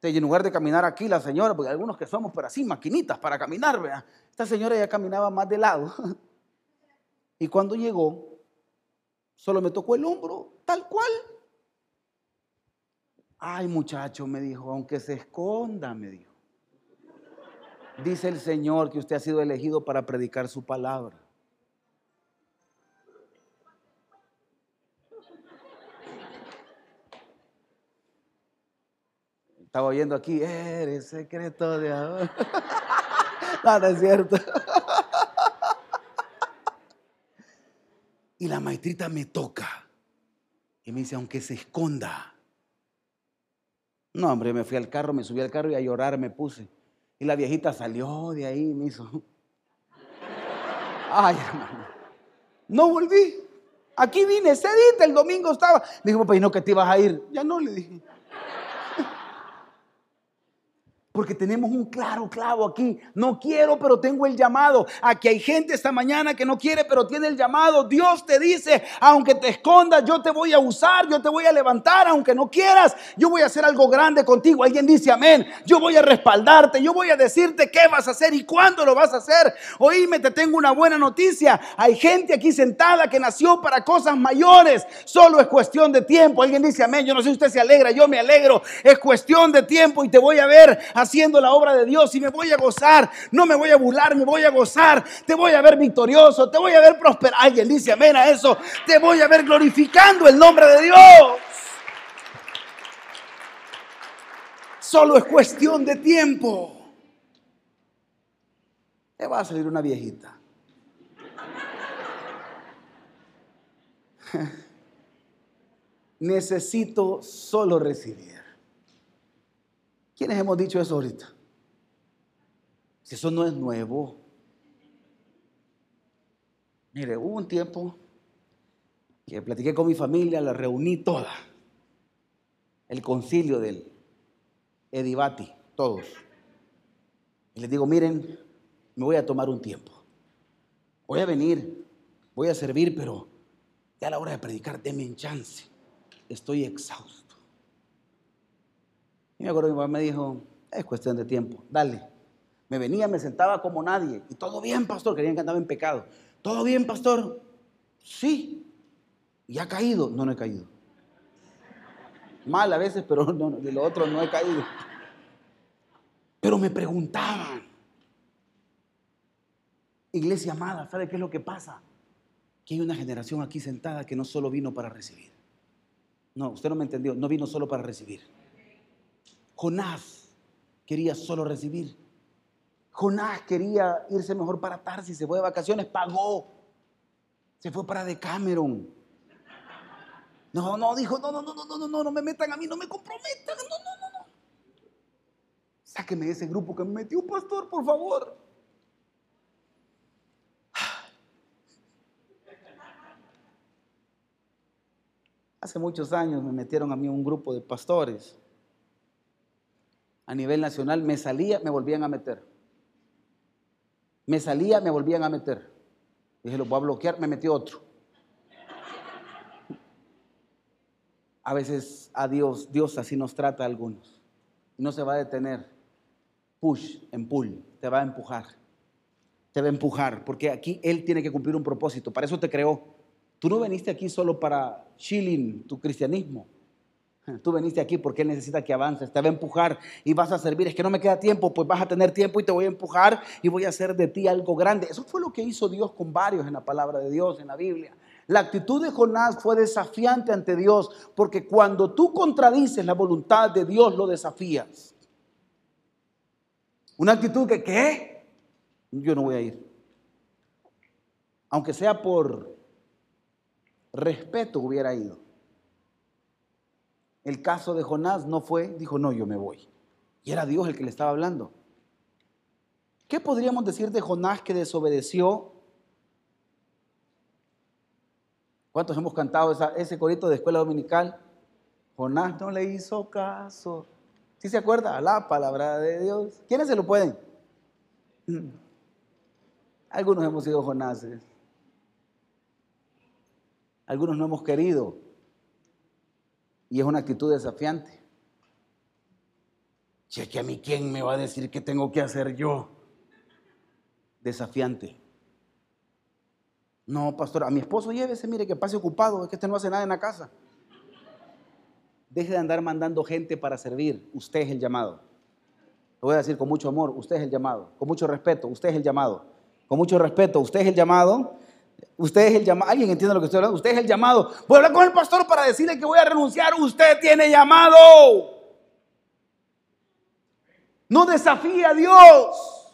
Y en lugar de caminar aquí, la señora, porque algunos que somos, pero así, maquinitas para caminar, ¿vea? esta señora ya caminaba más de lado. <laughs> Y cuando llegó, solo me tocó el hombro, tal cual. Ay, muchacho, me dijo, aunque se esconda, me dijo. Dice el Señor que usted ha sido elegido para predicar su palabra. Estaba oyendo aquí, eres secreto de amor. <laughs> no, es cierto. y la maestrita me toca y me dice, aunque se esconda, no, hombre, me fui al carro, me subí al carro y a llorar me puse. Y la viejita salió de ahí me hizo. <laughs> Ay, hermano. No volví. Aquí vine, sedita, el domingo estaba. Me dijo, papá, ¿y no que te ibas a ir? Ya no, le dije. Porque tenemos un claro clavo aquí. No quiero, pero tengo el llamado. Aquí hay gente esta mañana que no quiere, pero tiene el llamado. Dios te dice, aunque te escondas, yo te voy a usar, yo te voy a levantar, aunque no quieras, yo voy a hacer algo grande contigo. Alguien dice, amén. Yo voy a respaldarte, yo voy a decirte qué vas a hacer y cuándo lo vas a hacer. Oíme, te tengo una buena noticia. Hay gente aquí sentada que nació para cosas mayores. Solo es cuestión de tiempo. Alguien dice, amén. Yo no sé si usted se alegra, yo me alegro. Es cuestión de tiempo y te voy a ver haciendo la obra de Dios y me voy a gozar. No me voy a burlar, me voy a gozar. Te voy a ver victorioso, te voy a ver prosperar. Alguien dice amén a eso. Te voy a ver glorificando el nombre de Dios. Solo es cuestión de tiempo. Te va a salir una viejita. <laughs> Necesito solo recibir. ¿Quiénes hemos dicho eso ahorita? Si eso no es nuevo. Mire, hubo un tiempo que platiqué con mi familia, la reuní toda. El concilio del Edibati, todos. Y les digo, miren, me voy a tomar un tiempo. Voy a venir, voy a servir, pero ya a la hora de predicar, denme en chance. Estoy exhausto. Y me acuerdo que mi mamá me dijo, es cuestión de tiempo, dale. Me venía, me sentaba como nadie. Y todo bien, pastor, querían que andaba en pecado. ¿Todo bien, pastor? Sí. ¿Y ha caído? No, no he caído. Mal a veces, pero de lo otro no he caído. Pero me preguntaban, iglesia amada, ¿sabe qué es lo que pasa? Que hay una generación aquí sentada que no solo vino para recibir. No, usted no me entendió, no vino solo para recibir Jonás quería solo recibir. Jonás quería irse mejor para Tarsis, se fue de vacaciones, pagó. Se fue para Decameron. No, no, dijo, no, no, no, no, no, no, no me metan a mí, no me comprometan, no, no, no, no. Sáqueme de ese grupo que me metió, pastor, por favor. Hace muchos años me metieron a mí un grupo de pastores a nivel nacional, me salía, me volvían a meter. Me salía, me volvían a meter. Dije, lo voy a bloquear, me metió otro. A veces a Dios, Dios así nos trata a algunos. No se va a detener. Push en pull, te va a empujar. Te va a empujar, porque aquí Él tiene que cumplir un propósito. Para eso te creó. Tú no veniste aquí solo para chilling tu cristianismo. <laughs> Tú veniste aquí porque Él necesita que avances, te va a empujar y vas a servir. Es que no me queda tiempo, pues vas a tener tiempo y te voy a empujar y voy a hacer de ti algo grande. Eso fue lo que hizo Dios con varios en la palabra de Dios, en la Biblia. La actitud de Jonás fue desafiante ante Dios porque cuando tú contradices la voluntad de Dios, lo desafías. Una actitud que, ¿qué? Yo no voy a ir. Aunque sea por respeto hubiera ido. El caso de Jonás no fue, dijo, no, yo me voy. Y era Dios el que le estaba hablando. ¿Qué podríamos decir de Jonás que desobedeció? ¿Cuántos hemos cantado ese corito de escuela dominical? Jonás no le hizo caso. ¿Sí se acuerda? La palabra de Dios. ¿Quiénes se lo pueden? <clears throat> Algunos hemos sido Jonases. Algunos no hemos querido. Y es una actitud desafiante. Cheque a mí, ¿quién me va a decir qué tengo que hacer yo? Desafiante. No, pastor, a mi esposo llévese, mire que pase ocupado, es que este no hace nada en la casa. Deje de andar mandando gente para servir. Usted es el llamado. Lo voy a decir con mucho amor, usted es el llamado. Con mucho respeto, usted es el llamado. Con mucho respeto, usted es el llamado Usted es el llamado. ¿Alguien entiende lo que estoy hablando? Usted es el llamado. Voy a hablar con el pastor para decirle que voy a renunciar. Usted tiene llamado. No desafíe a Dios.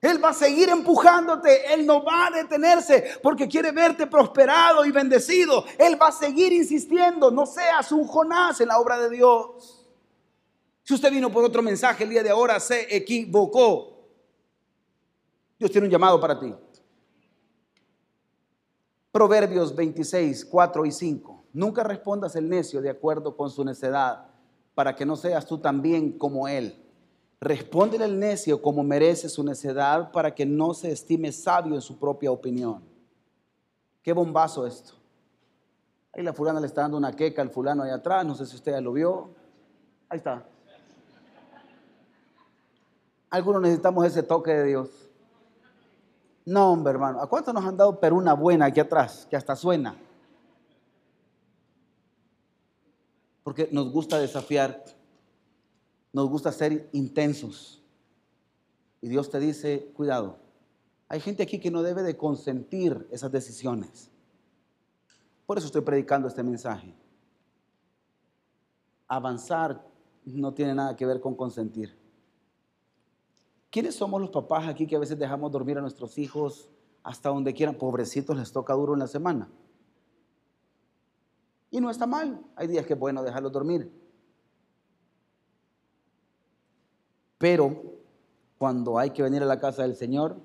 Él va a seguir empujándote. Él no va a detenerse porque quiere verte prosperado y bendecido. Él va a seguir insistiendo. No seas un Jonás en la obra de Dios. Si usted vino por otro mensaje el día de ahora, se equivocó. Dios tiene un llamado para ti. Proverbios 26, 4 y 5. Nunca respondas el necio de acuerdo con su necedad, para que no seas tú también como él. Respóndele al necio como merece su necedad, para que no se estime sabio en su propia opinión. Qué bombazo esto. Ahí la fulana le está dando una queca al fulano ahí atrás, no sé si usted ya lo vio. Ahí está. Algunos necesitamos ese toque de Dios. No, hombre, hermano. ¿A cuánto nos han dado pero una buena aquí atrás, que hasta suena? Porque nos gusta desafiar, nos gusta ser intensos. Y Dios te dice, cuidado, hay gente aquí que no debe de consentir esas decisiones. Por eso estoy predicando este mensaje. Avanzar no tiene nada que ver con consentir. ¿Quiénes somos los papás aquí que a veces dejamos dormir a nuestros hijos hasta donde quieran? Pobrecitos les toca duro en la semana. Y no está mal. Hay días que es bueno dejarlos dormir. Pero cuando hay que venir a la casa del Señor,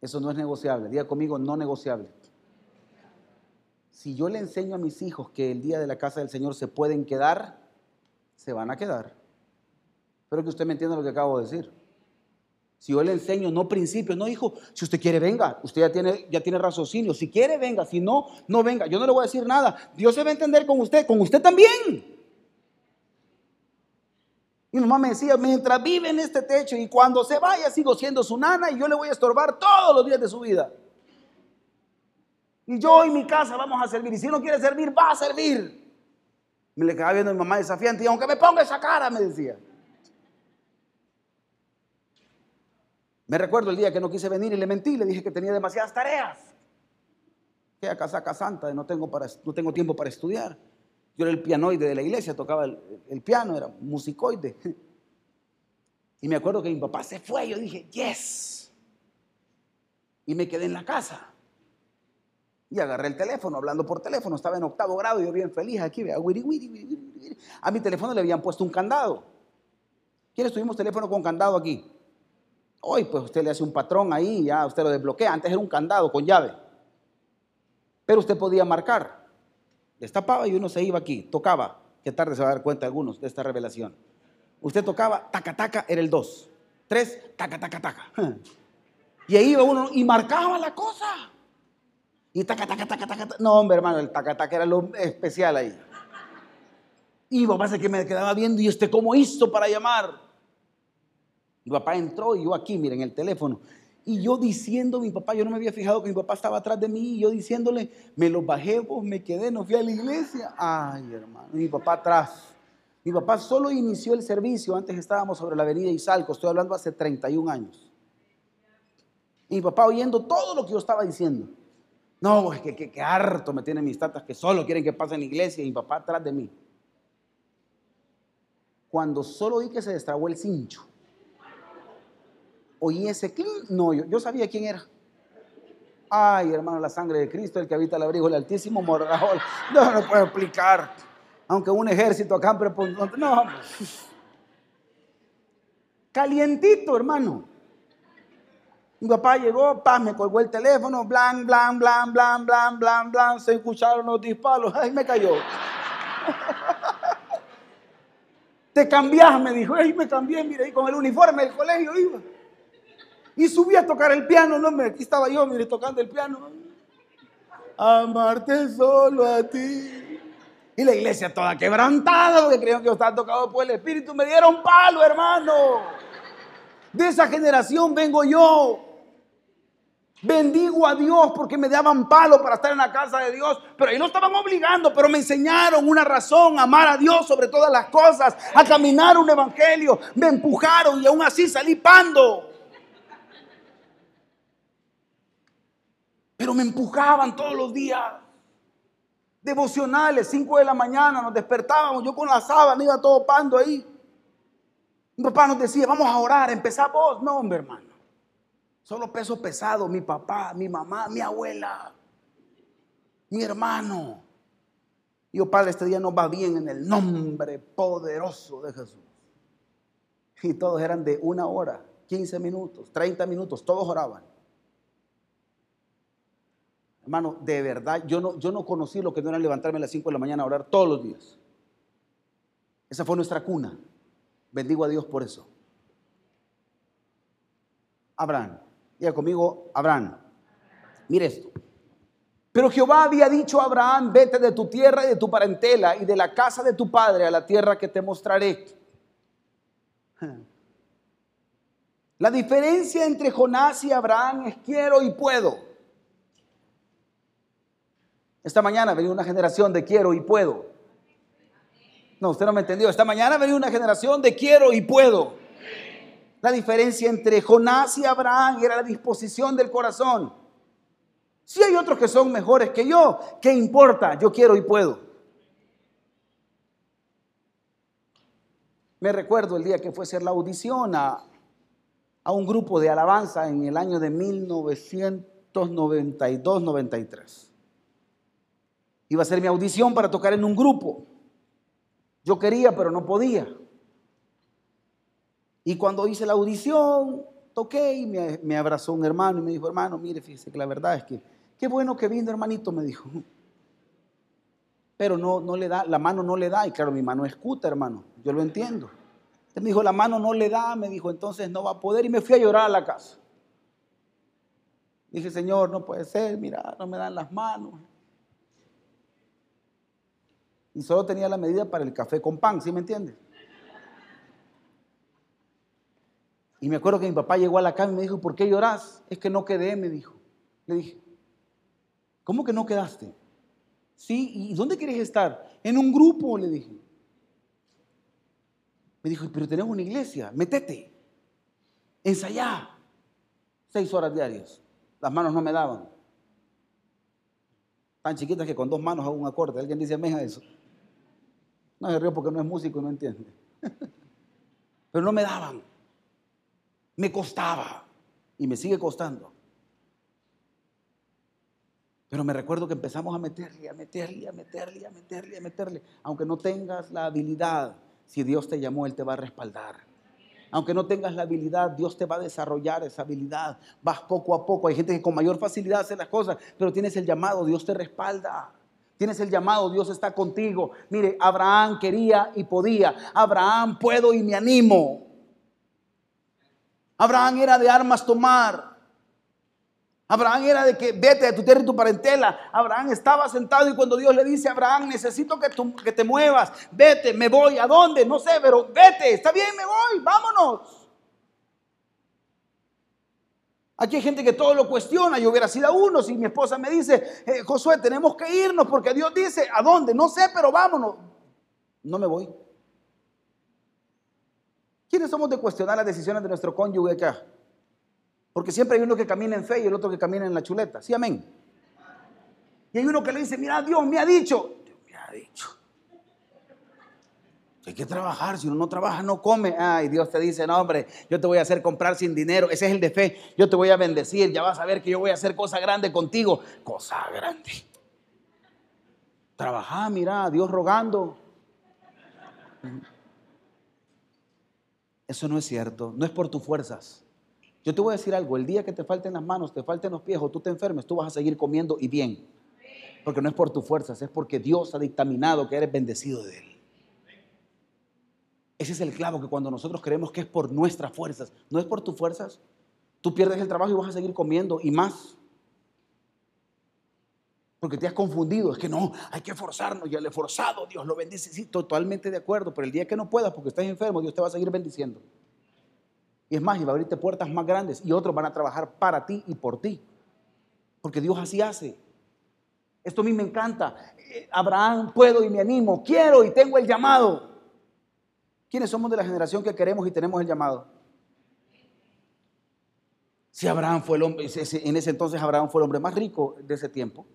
eso no es negociable. Diga conmigo, no negociable. Si yo le enseño a mis hijos que el día de la casa del Señor se pueden quedar, se van a quedar. Espero que usted me entienda lo que acabo de decir. Si yo le enseño, no principios, no hijo, si usted quiere, venga. Usted ya tiene, ya tiene raciocinio. Si quiere, venga. Si no, no venga. Yo no le voy a decir nada. Dios se va a entender con usted, con usted también. Mi mamá me decía, mientras vive en este techo y cuando se vaya sigo siendo su nana y yo le voy a estorbar todos los días de su vida. Y yo y mi casa vamos a servir. Y si no quiere servir, va a servir. Me le quedaba viendo mi mamá desafiante y aunque me ponga esa cara, me decía. Me recuerdo el día que no quise venir y le mentí, le dije que tenía demasiadas tareas. Que a casaca santa, no tengo, para, no tengo tiempo para estudiar. Yo era el pianoide de la iglesia, tocaba el, piano, era musicoide. <laughs> Y me acuerdo que mi papá se fue, yo dije, yes. Y me quedé en la casa. Y agarré el teléfono, hablando por teléfono, estaba en octavo grado, yo bien feliz aquí, vea, a mi teléfono le habían puesto un candado. ¿Quiénes tuvimos teléfono con candado aquí? Hoy pues usted le hace un patrón ahí, ya usted lo desbloquea. Antes era un candado con llave. Pero usted podía marcar. Destapaba y uno se iba aquí, tocaba. Qué tarde se va a dar cuenta algunos de esta revelación. Usted tocaba, taca, taca, era el 2. 3, taca, taca, taca. <laughs> Y ahí iba uno y marcaba la cosa. Y taca, taca, taca, taca. No, hombre, hermano, el taca, taca era lo especial ahí. Y papá que me quedaba viendo y este cómo hizo para llamar. Mi papá entró y yo aquí, miren, el teléfono. Y yo diciendo, mi papá, yo no me había fijado que mi papá estaba atrás de mí, y yo diciéndole, me lo bajé, vos me quedé, no fui a la iglesia. Ay, hermano, mi papá atrás. Mi papá solo inició el servicio, antes estábamos sobre la avenida Izalco, estoy hablando hace 31 años. Y mi papá oyendo todo lo que yo estaba diciendo. No, es que, que, harto me tienen mis tatas que solo quieren que pase en la iglesia y mi papá atrás de mí. Cuando solo oí que se destrabó el cincho, oí ese clín. No, yo, sabía quién era. Ay, hermano, la sangre de Cristo, el que habita el abrigo del Altísimo, morral. No, no puedo explicar. Aunque un ejército acá, no. Calientito, hermano. Mi papá llegó, paz, me colgó el teléfono, blan, blan, blan, blan, blan, blan, blan, se escucharon los disparos, ay, me cayó. <laughs> Te cambias, me dijo, ay, me cambié, mire, y con el uniforme del colegio iba. Y subí a tocar el piano, no, aquí estaba yo, mire, tocando el piano. Amarte solo a ti. Y la iglesia toda quebrantada porque creían que yo estaba tocado por el Espíritu. Me dieron palo, hermano. De esa generación vengo yo. Bendigo a Dios porque me daban palo para estar en la casa de Dios, pero ahí no estaban obligando, pero me enseñaron una razón, amar a Dios sobre todas las cosas, a caminar un evangelio, me empujaron y aún así salí pando. Pero me empujaban todos los días. Devocionales, 5 de la mañana, nos despertábamos, yo con la sábana iba todo pando ahí. Mi papá nos decía, vamos a orar, empezá vos. No, hombre, hermano. Solo peso pesado, mi papá, mi mamá, mi abuela, mi hermano. Y yo, Padre, este día nos va bien en el nombre poderoso de Jesús. Y todos eran de una hora, 15 minutos, 30 minutos, todos oraban. Hermano, de verdad, yo no, yo no conocí lo que no era levantarme a las 5 de la mañana a orar todos los días. Esa fue nuestra cuna. Bendigo a Dios por eso. Abraham. Diga conmigo, Abraham. Mire esto. Pero Jehová había dicho a Abraham, vete de tu tierra y de tu parentela y de la casa de tu padre a la tierra que te mostraré. <laughs> La diferencia entre Jonás y Abraham es quiero y puedo. Esta mañana venía una generación de quiero y puedo. No, usted no me entendió. Esta mañana venía una generación de quiero y puedo. La diferencia entre Jonás y Abraham era la disposición del corazón. Si hay otros que son mejores que yo, ¿qué importa? Yo quiero y puedo. Me recuerdo el día que fue a hacer la audición a, a un grupo de alabanza en el año de 1992-93. Iba a ser mi audición para tocar en un grupo. Yo quería, pero no podía. Y cuando hice la audición, toqué y me, abrazó un hermano y me dijo, hermano, mire, fíjese que la verdad es que, qué bueno que vino, hermanito, me dijo. Pero no, no le da, la mano no le da. Y claro, mi mano es cuta, hermano. Yo lo entiendo. Él me dijo, la mano no le da, me dijo, entonces no va a poder. Y me fui a llorar a la casa. Dije, Señor, no puede ser, mira, no me dan las manos y solo tenía la medida para el café con pan, ¿sí me entiende? Y me acuerdo que mi papá llegó a la cama y me dijo, ¿por qué lloras? Es que no quedé, me dijo. Le dije, ¿cómo que no quedaste? Sí, ¿y dónde quieres estar? En un grupo, le dije. Me dijo, pero tenemos una iglesia, métete, ensayá. Seis horas diarias. Las manos no me daban. Tan chiquitas que con dos manos hago un acorde. ¿Alguien dice amén a eso? No se río porque no es músico no entiende. <laughs> Pero no me daban. Me costaba. Y me sigue costando. Pero me recuerdo que empezamos a meterle, a meterle, a meterle, a meterle, a meterle. Aunque no tengas la habilidad, si Dios te llamó, Él te va a respaldar. Aunque no tengas la habilidad, Dios te va a desarrollar esa habilidad. Vas poco a poco. Hay gente que con mayor facilidad hace las cosas, pero tienes el llamado, Dios te respalda. Tienes el llamado, Dios está contigo. Mire, Abraham quería y podía. Abraham puedo y me animo. Abraham era de armas tomar. Abraham era de que vete de tu tierra y tu parentela. Abraham estaba sentado y cuando Dios le dice Abraham, necesito que, que te muevas, vete, me voy, ¿a dónde? No sé, pero vete, está bien, me voy, vámonos. Aquí hay gente que todo lo cuestiona. Yo hubiera sido uno si mi esposa me dice, eh, Josué, tenemos que irnos porque Dios dice, ¿a dónde? No sé, pero vámonos. No me voy. ¿Quiénes somos de cuestionar las decisiones de nuestro cónyuge acá? Porque siempre hay uno que camina en fe y el otro que camina en la chuleta. Sí, amén. Y hay uno que le dice, mira, Dios me ha dicho. Dios me ha dicho. Hay que trabajar, si uno no trabaja no come. Ay, Dios te dice, no hombre, yo te voy a hacer comprar sin dinero. Ese es el de fe. Yo te voy a bendecir, ya vas a ver que yo voy a hacer cosa grande contigo. Cosa grande. Trabajar, mira, Dios rogando. Eso no es cierto, no es por tus fuerzas. Yo te voy a decir algo, el día que te falten las manos, te falten los pies o tú te enfermes, tú vas a seguir comiendo y bien. Porque no es por tus fuerzas, es porque Dios ha dictaminado que eres bendecido de Él. Ese es el clavo que cuando nosotros creemos que es por nuestras fuerzas, no es por tus fuerzas, tú pierdes el trabajo y vas a seguir comiendo y más. Porque te has confundido, es que no, hay que forzarnos, ya le he forzado, Dios lo bendice, sí, totalmente de acuerdo, pero el día que no puedas porque estás enfermo, Dios te va a seguir bendiciendo. Y es más, y va a abrirte puertas más grandes y otros van a trabajar para ti y por ti. Porque Dios así hace. Esto a mí me encanta. Eh, Abraham, puedo y me animo, quiero y tengo el llamado. ¿Quiénes somos de la generación que queremos y tenemos el llamado? Si Abraham fue el hombre, en ese entonces Abraham fue el hombre más rico de ese tiempo.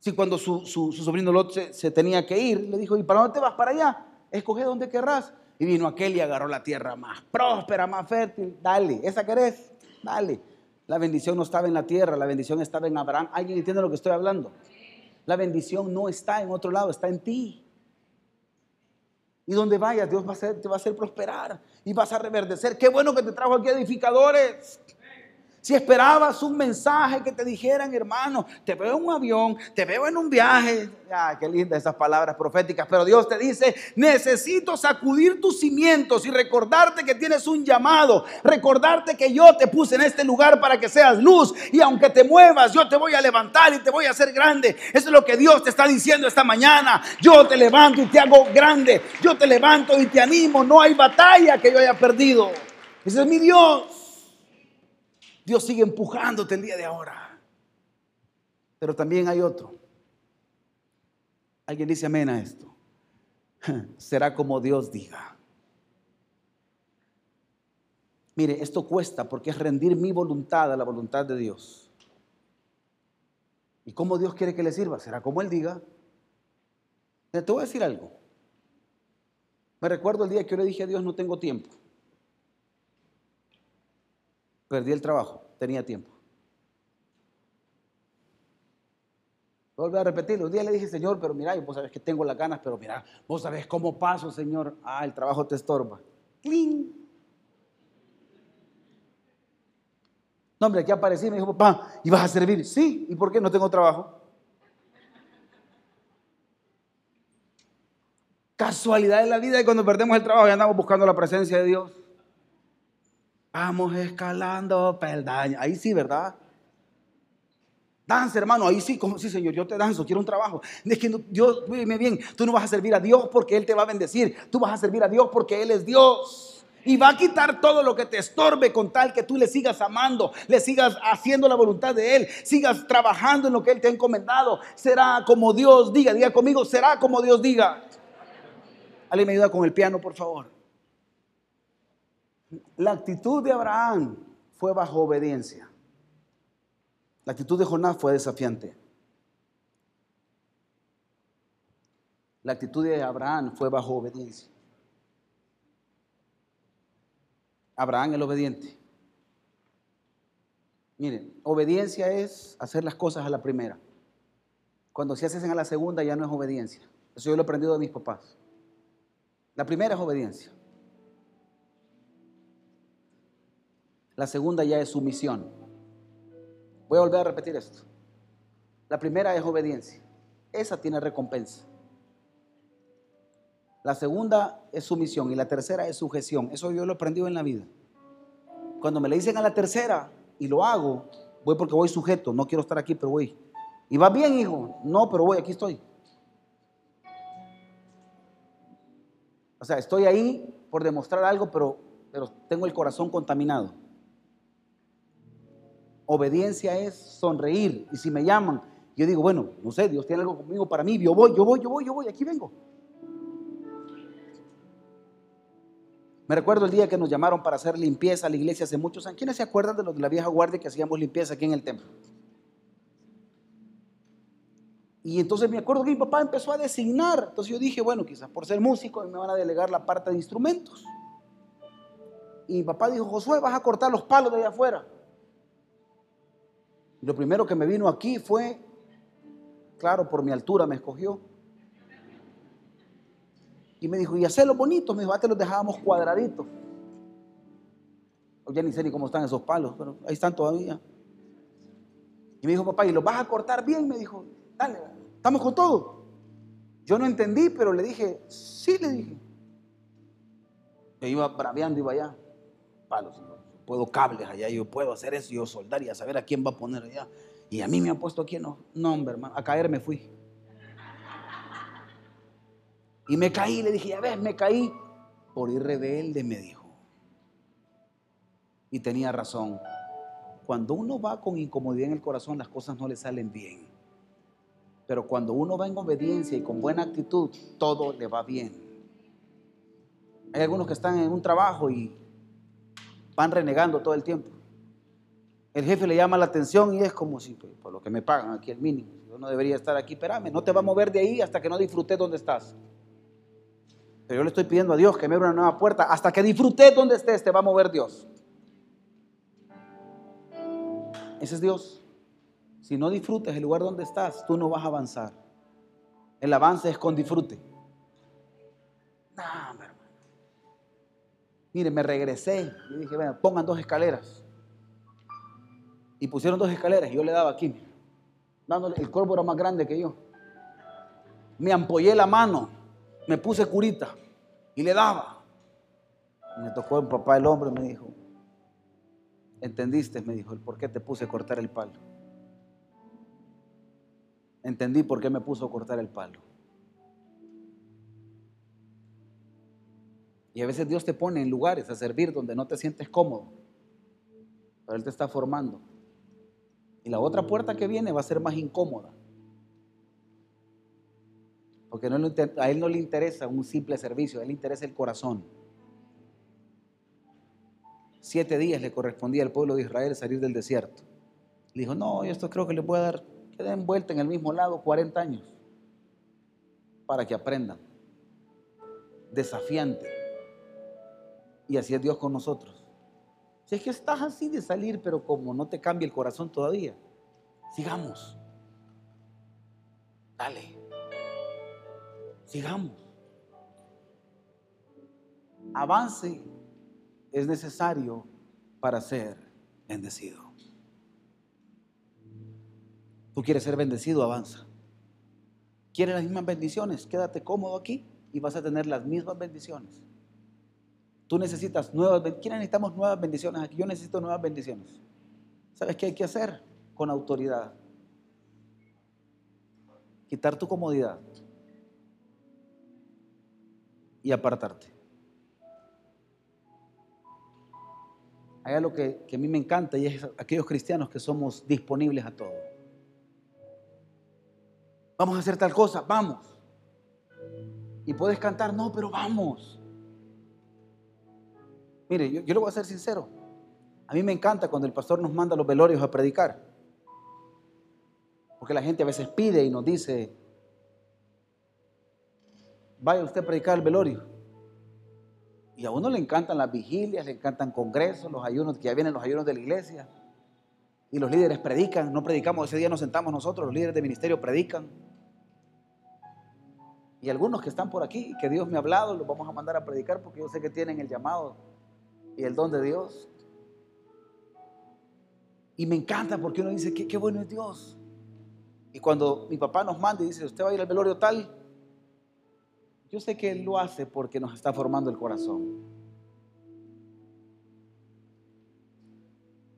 Si cuando su, sobrino Lot se, tenía que ir, le dijo, ¿y para dónde te vas? Para allá. Escoge donde querrás. Y vino aquel y agarró la tierra más próspera, más fértil. Dale, esa querés, dale. La bendición no estaba en la tierra, la bendición estaba en Abraham. ¿Alguien entiende lo que estoy hablando? La bendición no está en otro lado, está en ti. Y donde vayas, Dios va a te va a hacer prosperar y vas a reverdecer. Qué bueno que te trajo aquí edificadores. Si esperabas un mensaje que te dijeran, hermano, te veo en un avión, te veo en un viaje. Ah, qué lindas esas palabras proféticas. Pero Dios te dice, necesito sacudir tus cimientos y recordarte que tienes un llamado. Recordarte que yo te puse en este lugar para que seas luz. Y aunque te muevas, yo te voy a levantar y te voy a hacer grande. Eso es lo que Dios te está diciendo esta mañana. Yo te levanto y te hago grande. Yo te levanto y te animo. No hay batalla que yo haya perdido. Ese es mi Dios. Dios sigue empujándote el día de ahora. Pero también hay otro. Alguien dice amén a esto. <laughs> Será como Dios diga. Mire, esto cuesta porque es rendir mi voluntad a la voluntad de Dios. ¿Y cómo Dios quiere que le sirva? Será como Él diga. Te voy a decir algo. Me recuerdo el día que yo le dije a Dios, no tengo tiempo. Perdí el trabajo, tenía tiempo. Vuelvo a repetirlo. Un día le dije, Señor, pero mira, vos sabés que tengo las ganas, pero mira, vos sabés cómo paso, Señor. Ah, el trabajo te estorba. ¡Cling! No, hombre, aquí aparecí y me dijo, papá, ¿y vas a servir? Sí, ¿y por qué no tengo trabajo? Casualidad de la vida y cuando perdemos el trabajo ya andamos buscando la presencia de Dios. Vamos escalando peldaños. Ahí sí, ¿verdad? Danza, hermano, ahí sí, como, sí, Señor, yo te danzo, quiero un trabajo. Es Dios, dime bien, tú no vas a servir a Dios porque Él te va a bendecir, tú vas a servir a Dios porque Él es Dios. Y va a quitar todo lo que te estorbe con tal que tú le sigas amando, le sigas haciendo la voluntad de Él, sigas trabajando en lo que Él te ha encomendado. Será como Dios diga, diga conmigo, será como Dios diga. Alguien me ayuda con el piano, por favor. La actitud de Abraham fue bajo obediencia. La actitud de Jonás fue desafiante. La actitud de Abraham fue bajo obediencia. Abraham el obediente. Miren, obediencia es hacer las cosas a la primera. Cuando se hacen a la segunda ya no es obediencia. Eso yo lo he aprendido de mis papás. La primera es obediencia. La segunda ya es sumisión. Voy a volver a repetir esto. La primera es obediencia. Esa tiene recompensa. La segunda es sumisión y la tercera es sujeción. Eso yo lo he aprendido en la vida. Cuando me le dicen a la tercera y lo hago, voy porque voy sujeto. No quiero estar aquí, pero voy. ¿Y va bien, hijo? No, pero voy, aquí estoy. O sea, estoy ahí por demostrar algo, pero, pero tengo el corazón contaminado. Obediencia es sonreír. Y si me llaman, yo digo, bueno, no sé, Dios tiene algo conmigo para mí, yo voy, yo voy, yo voy, yo voy, aquí vengo. Me recuerdo el día que nos llamaron para hacer limpieza a la iglesia hace muchos años. ¿Quiénes se acuerdan de los de la vieja guardia que hacíamos limpieza aquí en el templo? Y entonces me acuerdo que mi papá empezó a designar. Entonces yo dije, bueno, quizás por ser músico me van a delegar la parte de instrumentos. Y mi papá dijo, Josué, vas a cortar los palos de allá afuera. Lo primero que me vino aquí fue, claro, por mi altura me escogió. Y me dijo, y hacerlo bonito. Me dijo, te los dejábamos cuadraditos. Ya ni sé ni cómo están esos palos, pero ahí están todavía. Y me dijo, papá, ¿y los vas a cortar bien? Me dijo, dale, ¿estamos con todo? Yo no entendí, pero le dije, sí, le dije. Me iba braveando, iba allá. Palos, puedo cables allá, yo puedo hacer eso, yo soldar y a saber a quién va a poner allá. Y a mí me han puesto aquí, no, no, hombre, hermano, a caer me fui. Y me caí, le dije, ya ves, me caí. Por ir rebelde, me dijo. Y tenía razón. Cuando uno va con incomodidad en el corazón, las cosas no le salen bien. Pero cuando uno va en obediencia y con buena actitud, todo le va bien. Hay algunos que están en un trabajo y van renegando todo el tiempo. El jefe le llama la atención y es como si, pues, por lo que me pagan aquí el mínimo, yo no debería estar aquí, espérame, no te va a mover de ahí hasta que no disfrutes donde estás. Pero yo le estoy pidiendo a Dios que me abra una nueva puerta. Hasta que disfrutes donde estés, te va a mover Dios. Ese es Dios. Si no disfrutes el lugar donde estás, tú no vas a avanzar. El avance es con disfrute. Mire, me regresé y dije, bueno, pongan dos escaleras. Y pusieron dos escaleras y yo le daba aquí. Dándole, el corvo era más grande que yo. Me ampollé la mano me puse curita y le daba. Me tocó el papá el hombre me dijo, ¿entendiste? Me dijo, el por qué te puse a cortar el palo. Entendí por qué me puso a cortar el palo. A veces Dios te pone en lugares a servir donde no te sientes cómodo. Pero Él te está formando. Y la otra puerta que viene va a ser más incómoda. Porque a él no le interesa un simple servicio, a él le interesa el corazón. Siete días le correspondía al pueblo de Israel salir del desierto. Le dijo, no, esto creo que le puede dar, que den vuelta en el mismo lado 40 años para que aprendan. Desafiante. Y así es Dios con nosotros. Si es que estás así de salir, pero como no te cambia el corazón todavía, sigamos. Dale. Sigamos. Avance es necesario para ser bendecido. Tú quieres ser bendecido, avanza. ¿Quieres las mismas bendiciones? Quédate cómodo aquí y vas a tener las mismas bendiciones. Tú necesitas nuevas, ¿quiénes necesitamos nuevas bendiciones aquí? Yo necesito nuevas bendiciones. ¿Sabes qué hay que hacer? Con autoridad. Quitar tu comodidad y apartarte. Hay algo que, que a mí me encanta y es aquellos cristianos que somos disponibles a todo. Vamos a hacer tal cosa, vamos. Y puedes cantar, no, pero vamos. Mire, yo, yo le voy a ser sincero. A mí me encanta cuando el pastor nos manda los velorios a predicar. Porque la gente a veces pide y nos dice, vaya usted a predicar el velorio. Y a uno le encantan las vigilias, le encantan congresos, los ayunos, que ya vienen los ayunos de la iglesia. Y los líderes predican, no predicamos, ese día nos sentamos nosotros, los líderes de ministerio predican. Y algunos que están por aquí, que Dios me ha hablado, los vamos a mandar a predicar porque yo sé que tienen el llamado y el don de Dios. Y me encanta porque uno dice, qué, bueno es Dios. Y cuando mi papá nos manda y dice, usted va a ir al velorio tal, yo sé que Él lo hace porque nos está formando el corazón.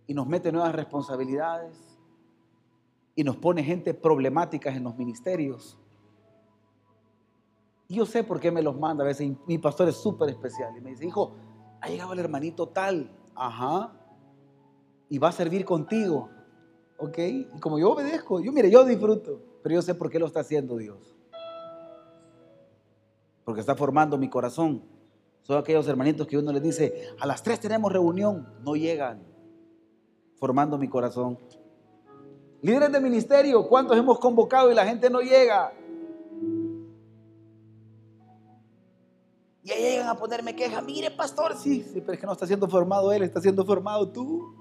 Y nos mete nuevas responsabilidades. Y nos pone gente problemática en los ministerios. Y yo sé por qué me los manda. A veces mi pastor es súper especial. Y me dice, hijo, ha llegado el hermanito tal. Ajá. Y va a servir contigo. ¿Ok? Y como yo obedezco, yo mire, yo disfruto, pero yo sé por qué lo está haciendo Dios. Porque está formando mi corazón. Son aquellos hermanitos que uno les dice, a las tres tenemos reunión, no llegan, formando mi corazón. Líderes de ministerio, ¿cuántos hemos convocado y la gente no llega? Y ahí llegan a ponerme queja, mire pastor, sí, sí, pero es que no está siendo formado él, está siendo formado tú.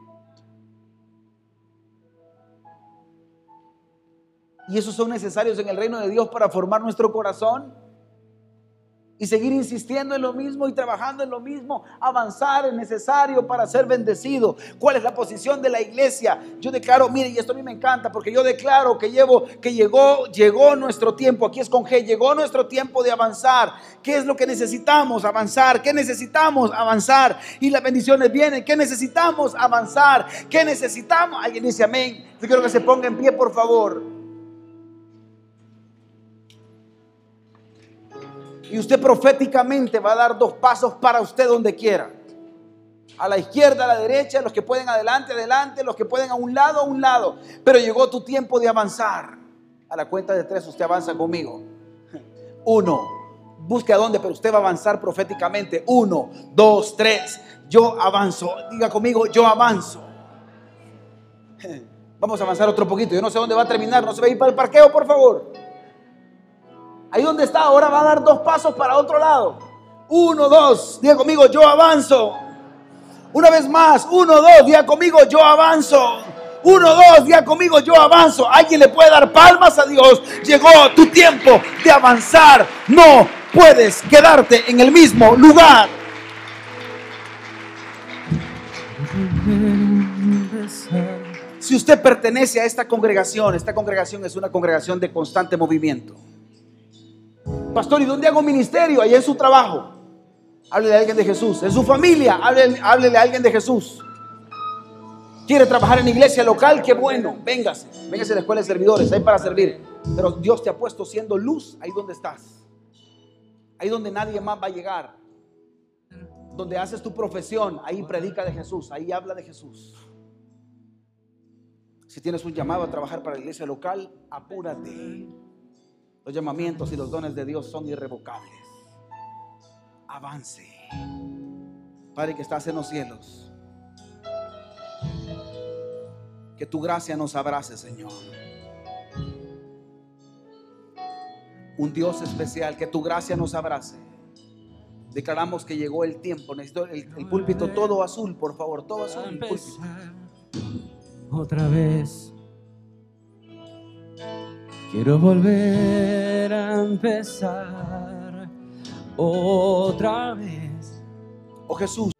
Y esos son necesarios en el reino de Dios para formar nuestro corazón y seguir insistiendo en lo mismo y trabajando en lo mismo, avanzar es necesario para ser bendecido. ¿Cuál es la posición de la iglesia? Yo declaro, mire, y esto a mí me encanta porque yo declaro que llevo que llegó llegó nuestro tiempo, aquí es con G, llegó nuestro tiempo de avanzar. ¿Qué es lo que necesitamos? Avanzar. ¿Qué necesitamos? Avanzar. Y las bendiciones vienen. ¿Qué necesitamos? Avanzar. ¿Qué necesitamos? Alguien dice amén. Yo quiero que se ponga en pie, por favor. Y usted proféticamente va a dar dos pasos para usted donde quiera. A la izquierda, a la derecha, los que pueden adelante, adelante, los que pueden a un lado, a un lado. Pero llegó tu tiempo de avanzar. A la cuenta de tres usted avanza conmigo. Uno, busque a dónde, pero usted va a avanzar proféticamente. Uno, dos, tres. Yo avanzo. Diga conmigo, yo avanzo. Vamos a avanzar otro poquito. Yo no sé dónde va a terminar. No se va a ir para el parqueo, por favor. Ahí donde está, ahora va a dar dos pasos para otro lado. Uno, dos, diga conmigo, yo avanzo. Una vez más, uno, dos, diga conmigo, yo avanzo. Uno, dos, diga conmigo, yo avanzo. Alguien le puede dar palmas a Dios. Llegó tu tiempo de avanzar. No puedes quedarte en el mismo lugar. Si usted pertenece a esta congregación, esta congregación es una congregación de constante movimiento. Pastor, ¿y dónde hago ministerio? Allá en su trabajo. Háblele a alguien de Jesús. En su familia, háblele, a alguien de Jesús. ¿Quiere trabajar en iglesia local? Qué bueno. Véngase. Véngase a la escuela de servidores. Ahí para servir. Pero Dios te ha puesto siendo luz ahí donde estás. Ahí donde nadie más va a llegar. Donde haces tu profesión. Ahí predica de Jesús. Ahí habla de Jesús. Si tienes un llamado a trabajar para la iglesia local, apúrate. Los llamamientos y los dones de Dios son irrevocables. Avance. Padre que estás en los cielos. Que tu gracia nos abrace, Señor. Un Dios especial, que tu gracia nos abrace. Declaramos que llegó el tiempo. Necesito el, púlpito todo azul, por favor, todo azul. Otra vez Quiero volver a empezar otra vez. Oh Jesús.